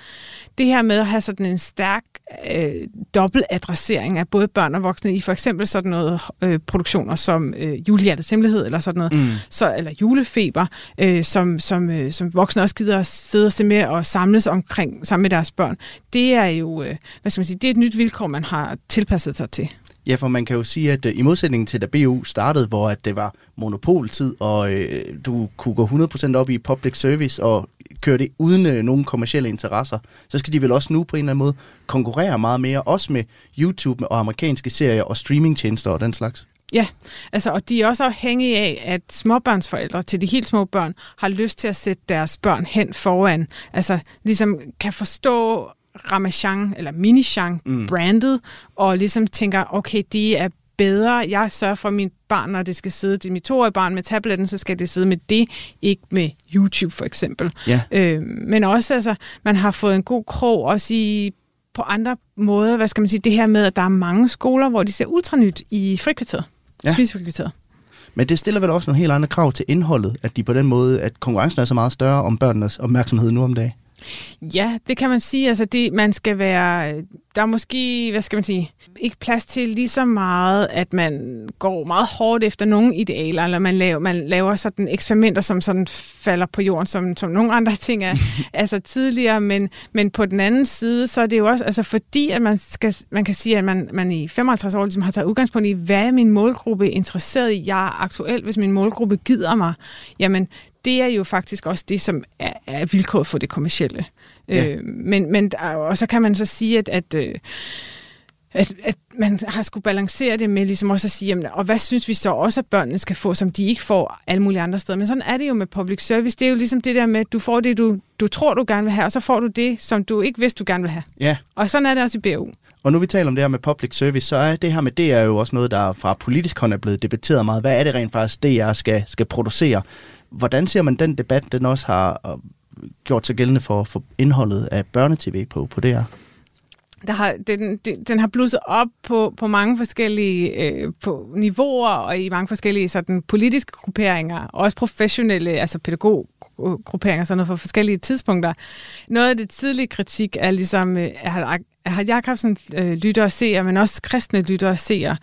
Det her med at have sådan en stærk øh, dobbeltadressering af både børn og voksne i for eksempel sådan noget øh, produktioner som øh, Julehjertets Hemmelighed, eller sådan noget, mm. så, eller Julefeber, øh, som, som, øh, som voksne også gider at sidde og se med og samles omkring sammen med deres børn. Det er jo, øh, hvad skal man sige, det er et nyt vilkår, man har tilpasset sig til. Ja, for man kan jo sige, at uh, i modsætning til da BU startede, hvor at det var monopoltid, og uh, du kunne gå 100% op i public service og køre det uden uh, nogen kommersielle interesser, så skal de vel også nu på en eller anden måde konkurrere meget mere, også med YouTube og amerikanske serier og streamingtjenester og den slags. Ja, altså, og de er også afhængige af, at småbørnsforældre til de helt små børn har lyst til at sætte deres børn hen foran. Altså, ligesom kan forstå Ramachan eller Minichan mm. brandet, og ligesom tænker, okay, de er bedre. Jeg sørger for, at mit barn, når det skal sidde, til mit toårige barn med tabletten, så skal det sidde med det, ikke med YouTube for eksempel. Ja. Øh, men også, altså, man har fået en god krog også i på andre måder, hvad skal man sige, det her med, at der er mange skoler, hvor de ser ultranyt i frikvarteret, ja. spisefrikvarteret. Men det stiller vel også nogle helt andre krav til indholdet, at de på den måde, at konkurrencen er så meget større om børnenes opmærksomhed nu om dagen. Ja, det kan man sige. Altså, det, man skal være, der er måske, hvad skal man sige, ikke plads til lige så meget, at man går meget hårdt efter nogle idealer, eller man laver, man laver sådan eksperimenter, som sådan falder på jorden, som, som nogle andre ting er altså tidligere, men, men på den anden side, så er det jo også, altså fordi, at man, skal, man kan sige, at man, man i 55 år ligesom har taget udgangspunkt i, hvad er min målgruppe interesseret i? Jeg er aktuel, hvis min målgruppe gider mig. Jamen, det er jo faktisk også det, som er, er vilkåret for det kommercielle. Ja. Øh, men, men, og så kan man så sige, at, at, øh, at, at man har skulle balancere det med ligesom også at sige, jamen, og hvad synes vi så også, at børnene skal få, som de ikke får alle mulige andre steder. Men sådan er det jo med public service. Det er jo ligesom det der med, at du får det, du, du tror, du gerne vil have, og så får du det, som du ikke vidste, du gerne vil have. Ja. Og sådan er det også i BU. Og nu vi taler om det her med public service, så er det her med det er jo også noget, der fra politisk hånd er blevet debatteret meget. Hvad er det rent faktisk, DR skal, skal producere? Hvordan ser man den debat, den også har øh, gjort sig gældende for, for indholdet af børnetv på, på DR? Der har, den, den har blusset op på, på mange forskellige øh, på niveauer og i mange forskellige sådan, politiske grupperinger, og også professionelle, altså pædagoggrupperinger, sådan noget for forskellige tidspunkter. Noget af det tidlige kritik er ligesom, øh, har har Jakobsen øh, lytter og seer, men også kristne lytter og seer.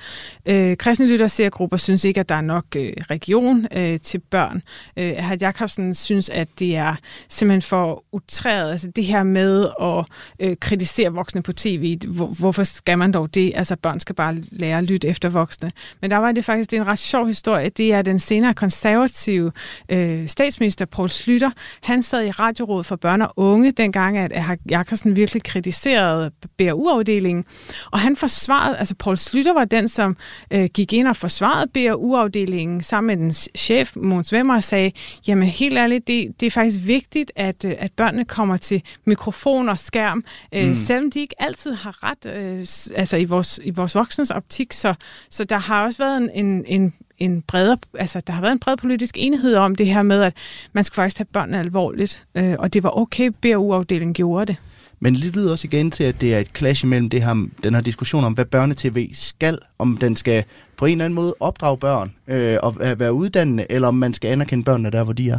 Øh, kristne lytter og seergrupper synes ikke, at der er nok øh, region øh, til børn. Øh, har Jakobsen synes, at det er simpelthen for utræret. Altså det her med at øh, kritisere voksne på tv. Hvor, hvorfor skal man dog det? Altså børn skal bare lære at lytte efter voksne. Men der var det faktisk det er en ret sjov historie. Det er den senere konservative øh, statsminister Poul Slytter. Han sad i radiorådet for børn og unge dengang, at, at Jakobsen virkelig kritiserede BRU-afdelingen. Og han forsvarede, altså Paul Slytter var den, som øh, gik ind og forsvarede BRU-afdelingen sammen med den chef, Måns Vemmer, og sagde, jamen helt ærligt, det, det er faktisk vigtigt, at, øh, at børnene kommer til mikrofon og skærm, øh, mm. selvom de ikke altid har ret, øh, altså i vores, i vores voksnes optik. Så, så der har også været en, en, en en bredere, altså der har været en bred politisk enighed om det her med, at man skulle faktisk tage børnene alvorligt, øh, og det var okay, BRU-afdelingen gjorde det. Men det lyder også igen til, at det er et clash imellem det her, den her diskussion om, hvad børnetv skal, om den skal på en eller anden måde opdrage børn øh, og være uddannende, eller om man skal anerkende børnene der, hvor de er.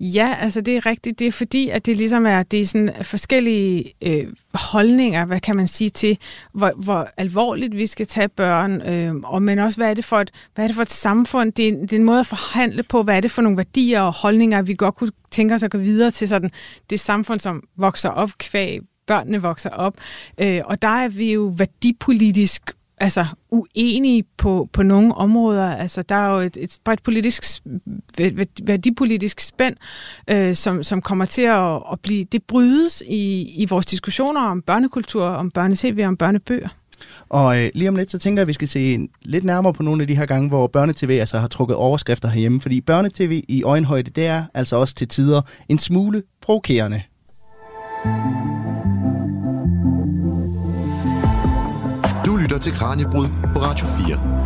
Ja, altså det er rigtigt. Det er fordi, at det ligesom er, det er sådan forskellige øh, holdninger, hvad kan man sige, til hvor, hvor alvorligt vi skal tage børn, øh, og men også, hvad er, det for et, hvad er det for et samfund? Det er, det er en måde at forhandle på, hvad er det for nogle værdier og holdninger, vi godt kunne tænke os at gå videre til sådan det samfund, som vokser op kvæg børnene vokser op. Øh, og der er vi jo værdipolitisk altså uenige på, på nogle områder. Altså, der er jo et, et bredt politisk, værdipolitisk spænd, øh, som, som kommer til at, at blive, det brydes i, i vores diskussioner om børnekultur, om børnetv og om børnebøger. Og øh, lige om lidt, så tænker jeg, at vi skal se lidt nærmere på nogle af de her gange, hvor børnetv altså har trukket overskrifter herhjemme. Fordi børnetv i øjenhøjde, det er altså også til tider en smule provokerende. Mm. Til Kranjebrud på Radio 4.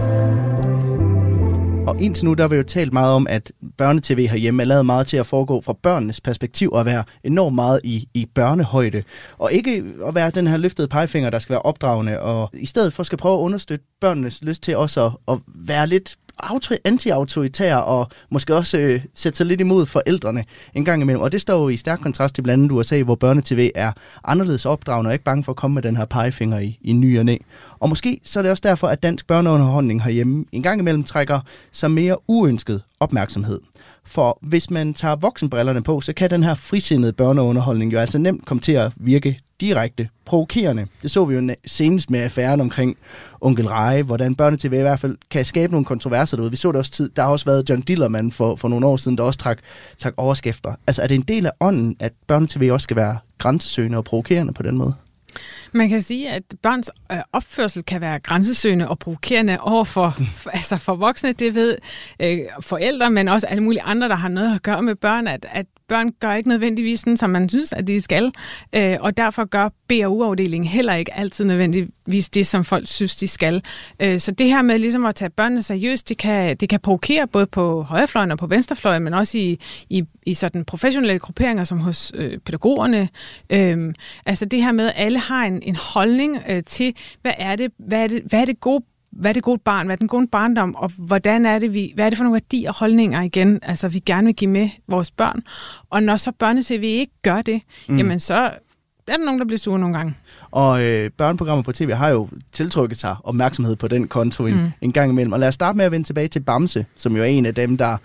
Og indtil nu, der har vi jo talt meget om, at børnetv herhjemme er lavet meget til at foregå fra børnenes perspektiv og være enormt meget i, i børnehøjde. Og ikke at være den her løftede pegefinger, der skal være opdragende, og i stedet for skal prøve at understøtte børnenes lyst til også at, at være lidt anti-autoritær og måske også øh, sætte sig lidt imod forældrene en gang imellem. Og det står jo i stærk kontrast til blandt andet USA, hvor børnetv er anderledes opdragende og ikke bange for at komme med den her pegefinger i, i ny og næ. Og måske så er det også derfor, at dansk børneunderholdning herhjemme en gang imellem trækker sig mere uønsket opmærksomhed. For hvis man tager voksenbrillerne på, så kan den her frisindede børneunderholdning jo altså nemt komme til at virke direkte provokerende. Det så vi jo senest med affæren omkring Onkel Rej, hvordan børnetv i hvert fald kan skabe nogle kontroverser derude. Vi så det også tid. Der har også været John Dillermand for, for nogle år siden, der også trak, trak overskrifter. Altså er det en del af ånden, at børnetv også skal være grænsesøgende og provokerende på den måde? Man kan sige, at børns øh, opførsel kan være grænsesøgende og provokerende over for, for, altså for voksne. Det ved øh, forældre, men også alle mulige andre, der har noget at gøre med børn, at, at børn gør ikke nødvendigvis sådan, som man synes, at de skal. Øh, og derfor gør BAU-afdelingen heller ikke altid nødvendigvis det, som folk synes, de skal. Øh, så det her med ligesom at tage børnene seriøst, det kan, det kan provokere både på højrefløjen og på venstrefløjen, men også i, i, i sådan professionelle grupperinger som hos øh, pædagogerne. Øh, altså det her med, at alle har en, en holdning øh, til, hvad er det, hvad er det, hvad er det gode hvad er det gode barn, hvad er den gode barndom, og hvordan er det, vi, hvad er det for nogle værdier og holdninger igen, altså vi gerne vil give med vores børn. Og når så børne-tv ikke gør det, mm. jamen så er der nogen, der bliver sure nogle gange. Og øh, børneprogrammer på tv har jo tiltrykket sig opmærksomhed på den konto en, mm. en gang imellem. Og lad os starte med at vende tilbage til Bamse, som jo er en af dem, der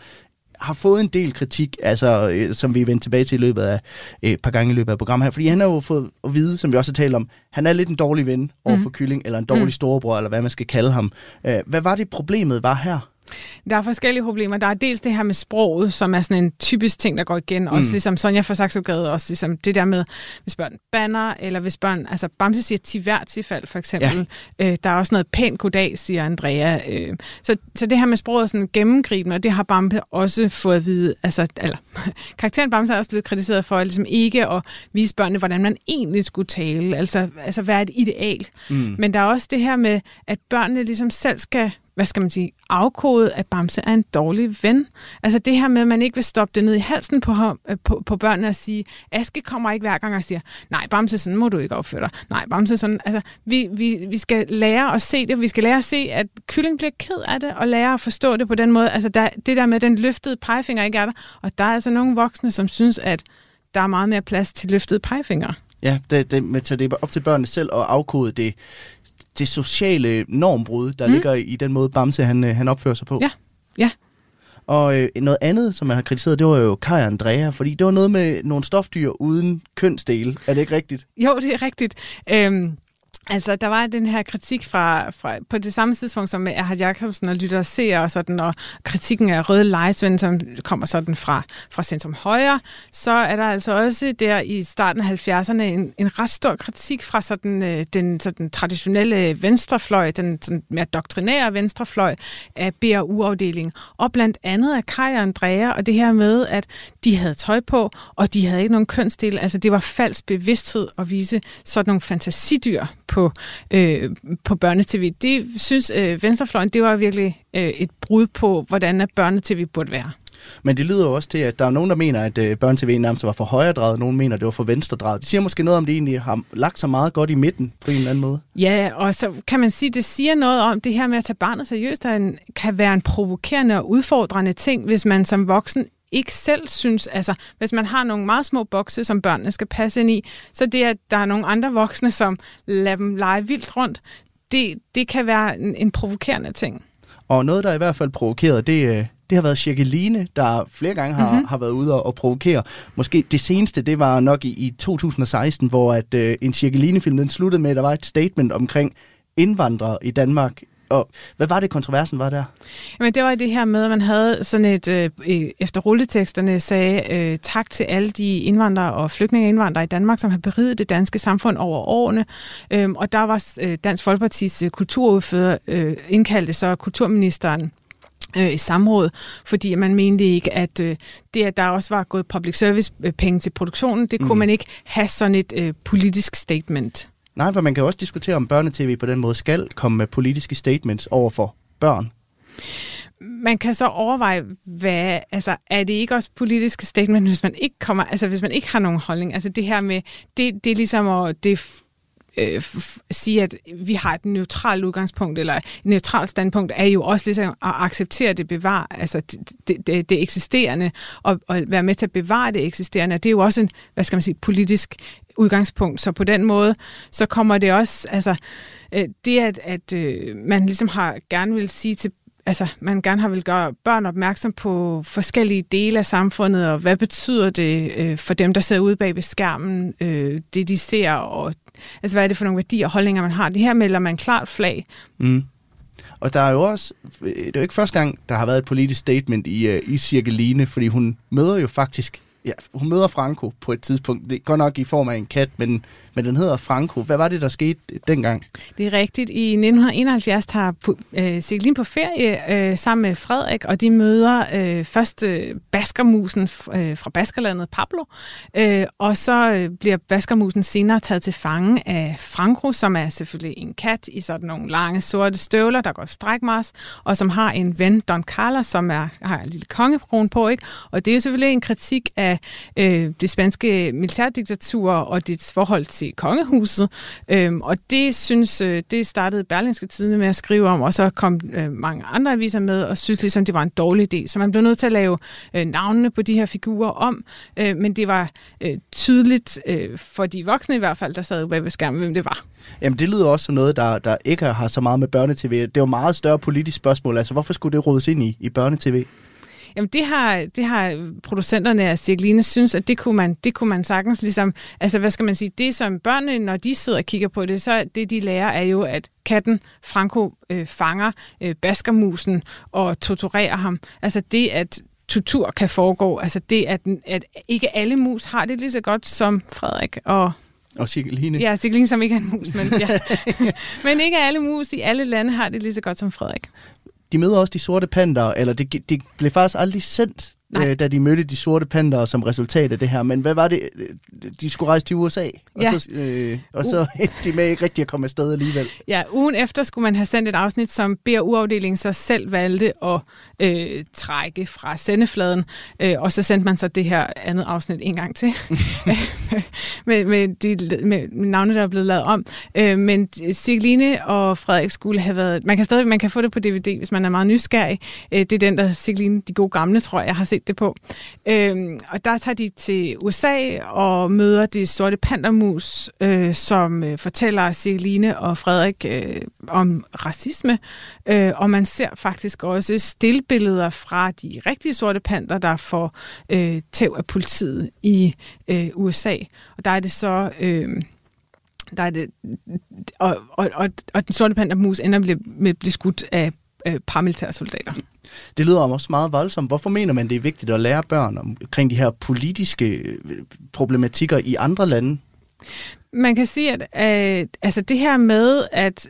har fået en del kritik, altså, øh, som vi vendte tilbage til i løbet af øh, et par gange i løbet af programmet her. Fordi han har jo fået at vide, som vi også har talt om, han er lidt en dårlig ven over for mm. Kylling, eller en dårlig mm. storebror, eller hvad man skal kalde ham. Øh, hvad var det problemet var her? Der er forskellige problemer. Der er dels det her med sproget, som er sådan en typisk ting, der går igen. Mm. Også ligesom Sonja fra Saxogade, også ligesom det der med, hvis børn banner, eller hvis børn, altså Bamse siger til hvert tilfald, for eksempel. Ja. Øh, der er også noget pænt goddag, siger Andrea. Øh, så, så det her med sproget er sådan gennemgribende, og det har Bamse også fået at vide, altså, eller karakteren Bamse er også blevet kritiseret for, ligesom ikke at vise børnene, hvordan man egentlig skulle tale, altså, altså hvad er et ideal. Mm. Men der er også det her med, at børnene ligesom selv skal hvad skal man sige, afkodet, at Bamse er en dårlig ven. Altså det her med, at man ikke vil stoppe det ned i halsen på, ham, øh, på, på børnene og sige, Aske kommer ikke hver gang og siger, nej Bamse, sådan må du ikke opføre dig. Nej, Bamse, sådan, altså vi, vi, vi skal lære at se det, vi skal lære at se, at kylling bliver ked af det, og lære at forstå det på den måde. Altså der, det der med, den løftede pegefinger ikke er der, og der er altså nogle voksne, som synes, at der er meget mere plads til løftede pegefinger. Ja, det, det, med, så det er op til børnene selv at afkode det det sociale normbrud, der mm. ligger i den måde, Bamse han, øh, han opfører sig på. Ja, ja. Og øh, noget andet, som man har kritiseret, det var jo Kai og Andrea, fordi det var noget med nogle stofdyr uden kønsdele. Er det ikke rigtigt? Jo, det er rigtigt. Øhm, Altså, der var den her kritik fra, fra på det samme tidspunkt som med Erhard Jacobsen og Lytter Seer og sådan, og kritikken af Røde Lejesvend, som kommer sådan fra, fra centrum højre, så er der altså også der i starten af 70'erne en, en ret stor kritik fra sådan, øh, den sådan traditionelle venstrefløj, den sådan mere doktrinære venstrefløj af BRU-afdelingen, og blandt andet af Kai og Andrea, og det her med, at de havde tøj på, og de havde ikke nogen kønsdel. Altså, det var falsk bevidsthed at vise sådan nogle fantasidyr på, øh, på børnetv. Det synes øh, Venstrefløjen, det var virkelig øh, et brud på, hvordan børnetv burde være. Men det lyder jo også til, at der er nogen, der mener, at øh, børnetv nærmest var for højredrejet, nogen mener, at det var for venstredrejet. Det siger måske noget om, det egentlig har lagt sig meget godt i midten på en eller anden måde. Ja, og så kan man sige, at det siger noget om det her med at tage barnet seriøst, der en, kan være en provokerende og udfordrende ting, hvis man som voksen ikke selv synes, altså hvis man har nogle meget små bokse, som børnene skal passe ind i, så det, at der er nogle andre voksne, som lader dem lege vildt rundt, det, det kan være en, en provokerende ting. Og noget, der i hvert fald provokeret, det, øh, det har været Jacqueline, der flere gange har, mm-hmm. har været ude og, og provokere. Måske det seneste, det var nok i, i 2016, hvor at, øh, en Jacqueline-film den sluttede med, at der var et statement omkring indvandrere i Danmark. Og hvad var det, kontroversen var der? Jamen, det var det her med, at man havde sådan et, øh, efter rulleteksterne sagde, øh, tak til alle de indvandrere og flygtningeindvandrere i Danmark, som har beriget det danske samfund over årene. Øhm, og der var øh, Dansk Folkepartis øh, kulturudfører øh, indkaldte så kulturministeren øh, i samråd, fordi man mente ikke, at øh, det, at der også var gået public service øh, penge til produktionen, det mm. kunne man ikke have sådan et øh, politisk statement. Nej, for man kan også diskutere, om børnetv på den måde skal komme med politiske statements over for børn. Man kan så overveje, hvad, altså, er det ikke også politiske statement, hvis man ikke kommer, altså hvis man ikke har nogen holdning? Altså det her med, det, det er ligesom at, det øh, sige, at vi har et neutralt udgangspunkt, eller et neutralt standpunkt, er jo også ligesom at acceptere det bevare, altså det, det, det eksisterende, og, og være med til at bevare det eksisterende. Det er jo også en, hvad skal man sige, politisk udgangspunkt. Så på den måde, så kommer det også, altså, øh, det at, at øh, man ligesom har gerne vil sige til altså, man gerne har vil gøre børn opmærksom på forskellige dele af samfundet, og hvad betyder det øh, for dem, der sidder ude bag ved skærmen, øh, det de ser, og altså, hvad er det for nogle værdier og holdninger, man har. Det her melder man klart flag. Mm. Og der er jo også, øh, det er jo ikke første gang, der har været et politisk statement i, øh, i Cirkeline, fordi hun møder jo faktisk, ja, hun møder Franco på et tidspunkt, det er godt nok i form af en kat, men men den hedder Franco. Hvad var det, der skete øh, dengang? Det er rigtigt. I 1971 tager øh, Siglin på ferie øh, sammen med Frederik, og de møder øh, først øh, Baskermusen øh, fra Baskerlandet, Pablo, øh, og så øh, bliver Baskermusen senere taget til fange af Franco, som er selvfølgelig en kat i sådan nogle lange sorte støvler, der går strækmars, og som har en ven, Don Carlos, som er, har en lille kongekrone på, ikke? Og det er jo selvfølgelig en kritik af øh, det spanske militærdiktatur og dets forhold til kongehuset. Øhm, og det synes, øh, det startede Berlingske Tidene med at skrive om, og så kom øh, mange andre aviser med og synes ligesom, det var en dårlig idé. Så man blev nødt til at lave øh, navnene på de her figurer om, øh, men det var øh, tydeligt øh, for de voksne i hvert fald, der sad bag ved skærmen, hvem det var. Jamen det lyder også som noget, der, der ikke har så meget med børnetv. Det er jo meget større politisk spørgsmål. Altså hvorfor skulle det rådes ind i, i børnetv? Jamen det har, det har producenterne af Cirkeline synes, at det kunne, man, det kunne man sagtens ligesom, altså hvad skal man sige, det som børnene, når de sidder og kigger på det, så det de lærer er jo, at katten Franco øh, fanger øh, baskermusen og torturerer ham. Altså det, at tortur kan foregå, altså det, at, at ikke alle mus har det lige så godt som Frederik og og Cirkeline. Ja, Cirkeline, som ikke er en mus, men, ja. men ikke alle mus i alle lande har det lige så godt som Frederik de møder også de sorte panter, eller det, det blev faktisk aldrig sendt, øh, da de mødte de sorte panter som resultat af det her. Men hvad var det? De skulle rejse til USA, og ja. så, øh, og så uh. de med ikke rigtig at komme afsted alligevel. Ja, ugen efter skulle man have sendt et afsnit, som BRU-afdelingen så selv valgte at øh, trække fra sendefladen, øh, og så sendte man så det her andet afsnit en gang til, med, med, de, med navne, der er blevet lavet om. Øh, men Sigline og Frederik skulle have været... Man kan stadig man kan få det på DVD, hvis man er meget nysgerrig. Øh, det er den, der Sigline, de gode gamle, tror jeg har set det på. Øhm, og der tager de til USA og møder de sorte pandermus, øh, som øh, fortæller Celine og Frederik øh, om racisme. Øh, og man ser faktisk også stillbilleder fra de rigtige sorte panter, der får øh, tæv af politiet i øh, USA. Og der er det så... Øh, der er det, og, og, og, og den sorte pandermus ender med at blive skudt af øh, paramilitære soldater. Det lyder også meget voldsomt. Hvorfor mener man, det er vigtigt at lære børn omkring de her politiske øh, problematikker i andre lande? Man kan sige, at at altså det her med, at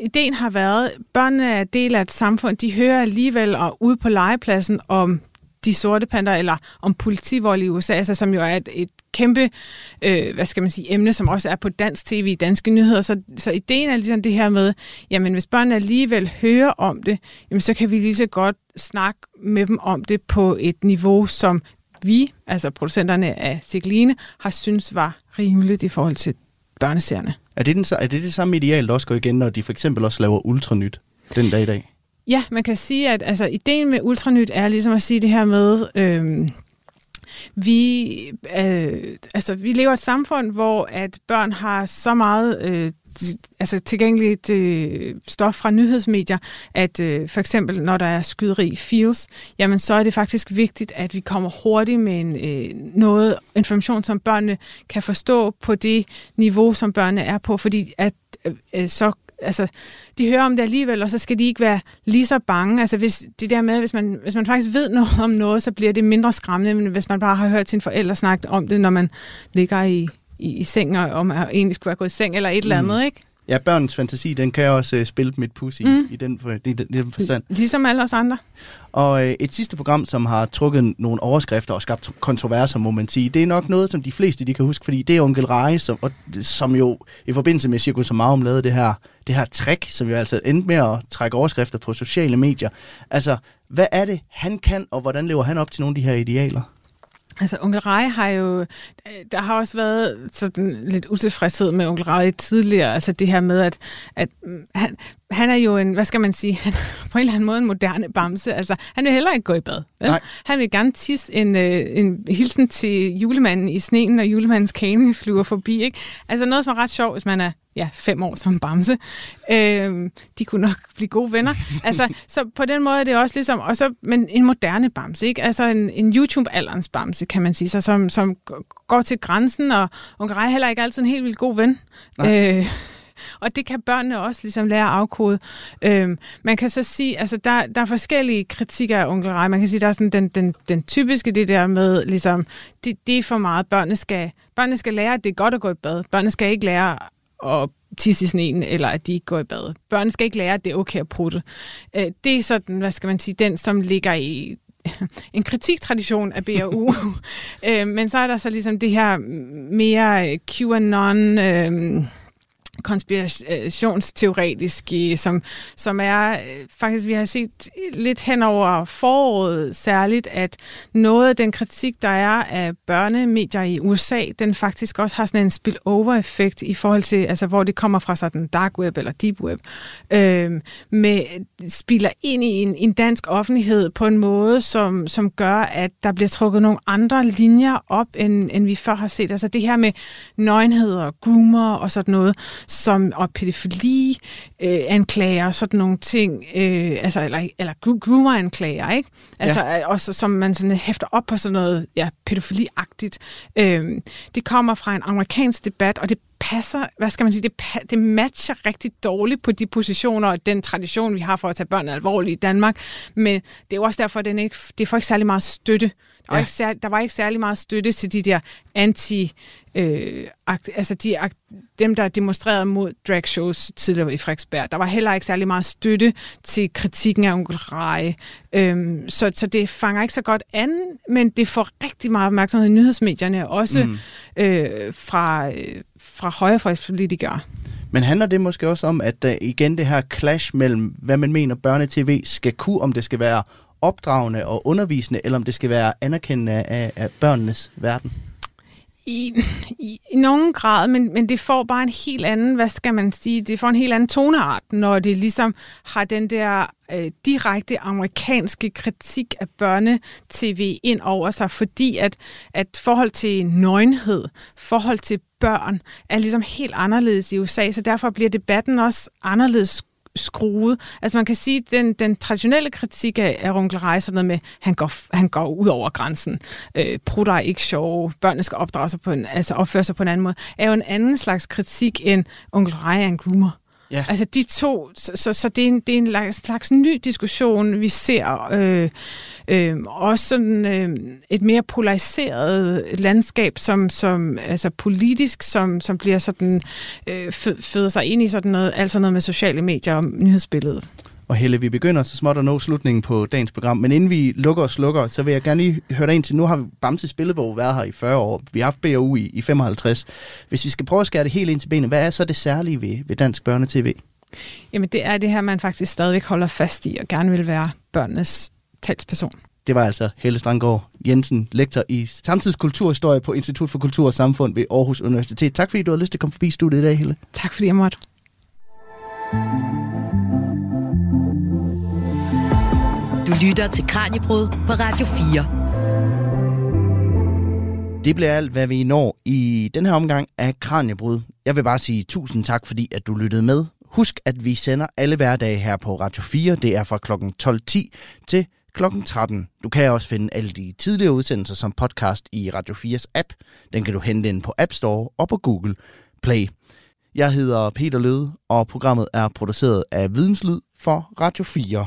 ideen har været, at børnene er del af et samfund, de hører alligevel og ude på legepladsen om de sorte panter, eller om politivold i USA, altså, som jo er et, et kæmpe, øh, hvad skal man sige, emne, som også er på dansk tv i danske nyheder. Så, så ideen er ligesom det her med, jamen hvis børnene alligevel hører om det, jamen så kan vi lige så godt snakke med dem om det på et niveau, som vi, altså producenterne af Sigline, har synes var rimeligt i forhold til børneserierne. Er det, den, er det det samme ideal, der også går igen, når de for eksempel også laver ultranyt den dag i dag? Ja, man kan sige, at altså, ideen med Ultranyt er ligesom at sige det her med... Øh, vi, øh, altså, vi lever i et samfund, hvor at børn har så meget øh, altså tilgængeligt øh, stof fra nyhedsmedier, at øh, for eksempel når der er skyderi feels, jamen så er det faktisk vigtigt, at vi kommer hurtigt med en, øh, noget information, som børnene kan forstå på det niveau, som børnene er på, fordi at øh, øh så altså, de hører om det alligevel, og så skal de ikke være lige så bange. Altså, hvis det der med, hvis man, hvis man faktisk ved noget om noget, så bliver det mindre skræmmende, end hvis man bare har hørt sine forældre snakke om det, når man ligger i, i, i seng, og om man egentlig skulle være gået i seng, eller et eller andet, mm. ikke? Ja, børnens fantasi, den kan også uh, spille mit pussy mm. i, den, i, den, i den forstand. Ligesom alle os andre. Og øh, et sidste program, som har trukket nogle overskrifter og skabt kontroverser, må man sige, det er nok noget, som de fleste de kan huske, fordi det er Onkel Rej, som, og, som jo i forbindelse med Cirkus Marum lavede det her, det her trick, som jo altså endte med at trække overskrifter på sociale medier. Altså, hvad er det, han kan, og hvordan lever han op til nogle af de her idealer? Altså, onkel Rej har jo... Der har også været sådan lidt utilfredshed med onkel Rej tidligere. Altså det her med, at, at han, han er jo en, hvad skal man sige, han på en eller anden måde en moderne bamse. Altså, han vil heller ikke gå i bad. Nej. Han vil gerne tisse en, øh, en hilsen til julemanden i sneen, når julemandens kane flyver forbi. Ikke? Altså noget, som er ret sjovt, hvis man er ja, fem år som bamse. Øh, de kunne nok blive gode venner. Altså, så på den måde er det også ligesom, og så, men en moderne bamse, ikke? Altså en, en YouTube-alderens bamse, kan man sige, så, som, som går til grænsen, og onkel Rej heller ikke altid en helt vildt god ven. Nej. Øh, og det kan børnene også ligesom lære at afkode. Øhm, man kan så sige, altså der, der er forskellige kritikker af onkel Rej. Man kan sige, der er sådan den, den, den typiske, det der med, ligesom, det, det er for meget. Børnene skal, børnene skal lære, at det er godt at gå i bad. Børnene skal ikke lære at tisse i sneen, eller at de ikke går i bad. Børnene skal ikke lære, at det er okay at prutte. Øh, det er sådan, hvad skal man sige, den, som ligger i en kritiktradition af BAU. øh, men så er der så ligesom det her mere QAnon... Øh, konspirationsteoretiske, som, som er øh, faktisk, vi har set lidt hen over foråret særligt, at noget af den kritik, der er af børnemedier i USA, den faktisk også har sådan en spillover-effekt i forhold til, altså hvor det kommer fra sådan dark web eller deep web, øh, med, spiller ind i en, en dansk offentlighed på en måde, som, som gør, at der bliver trukket nogle andre linjer op, end, end vi før har set. Altså det her med nøgenhed og groomer og sådan noget, som, og pædofili øh, anklager, sådan nogle ting, øh, altså, eller, eller groomer anklager, ikke? Altså, ja. også som man sådan hæfter op på sådan noget, ja, pædofiliagtigt. Øh, det kommer fra en amerikansk debat, og det passer, hvad skal man sige, det, det matcher rigtig dårligt på de positioner og den tradition, vi har for at tage børn alvorligt i Danmark. Men det er jo også derfor, at den ikke, det får ikke særlig meget støtte. Der var, ja. ikke særlig, der var ikke særlig meget støtte til de der anti... Øh, akt, altså de, akt, dem, der demonstrerede mod dragshows tidligere i Frederiksberg. Der var heller ikke særlig meget støtte til kritikken af onkel Rej. Øhm, så, så det fanger ikke så godt an, men det får rigtig meget opmærksomhed i nyhedsmedierne, også mm. øh, fra, øh, fra højrefløjspolitikere. Men handler det måske også om, at uh, igen det her clash mellem, hvad man mener børnetv skal kunne, om det skal være opdragende og undervisende, eller om det skal være anerkendende af, af børnenes verden? I, i, i nogen grad, men, men det får bare en helt anden, hvad skal man sige, det får en helt anden toneart, når det ligesom har den der øh, direkte amerikanske kritik af børnetv ind over sig, fordi at, at forhold til nøgenhed, forhold til børn, er ligesom helt anderledes i USA, så derfor bliver debatten også anderledes skruet. Altså man kan sige, at den, den traditionelle kritik af, af Runkel Rejser, noget med, han går, han går ud over grænsen, øh, prutter er ikke sjove, børnene skal opdrage sig på en, altså opføre sig på en anden måde, er jo en anden slags kritik end Onkel Rej er en groomer. Ja. Altså de to, så, så, så det, er en, det er en slags ny diskussion, vi ser. Øh, øh, også sådan øh, et mere polariseret landskab, som, som altså politisk, som, som bliver sådan, øh, føder sig ind i sådan noget, altså noget med sociale medier og nyhedsbilledet. Og Helle, vi begynder så småt at nå slutningen på dagens program, men inden vi lukker og slukker, så vil jeg gerne lige høre dig ind til, nu har Bamses Billedbog været her i 40 år, vi har haft BAU i, i 55. Hvis vi skal prøve at skære det helt ind til benet, hvad er så det særlige ved, ved dansk børnetv? Jamen det er det her, man faktisk stadigvæk holder fast i, og gerne vil være børnenes talsperson. Det var altså Helle Strandgaard Jensen, lektor i samtidskulturhistorie på Institut for Kultur og Samfund ved Aarhus Universitet. Tak fordi du har lyst til at komme forbi studiet i dag, Helle. Tak fordi jeg måtte. Du lytter til Kranjebrud på Radio 4. Det bliver alt, hvad vi når i den her omgang af Kranjebrud. Jeg vil bare sige tusind tak, fordi at du lyttede med. Husk, at vi sender alle hverdage her på Radio 4. Det er fra kl. 12.10 til kl. 13. Du kan også finde alle de tidligere udsendelser som podcast i Radio 4's app. Den kan du hente ind på App Store og på Google Play. Jeg hedder Peter Løde, og programmet er produceret af Videnslyd for Radio 4.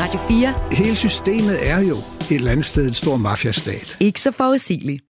Radio 4. Hele systemet er jo et eller andet sted en stor mafiastat. Ikke så forudsigeligt.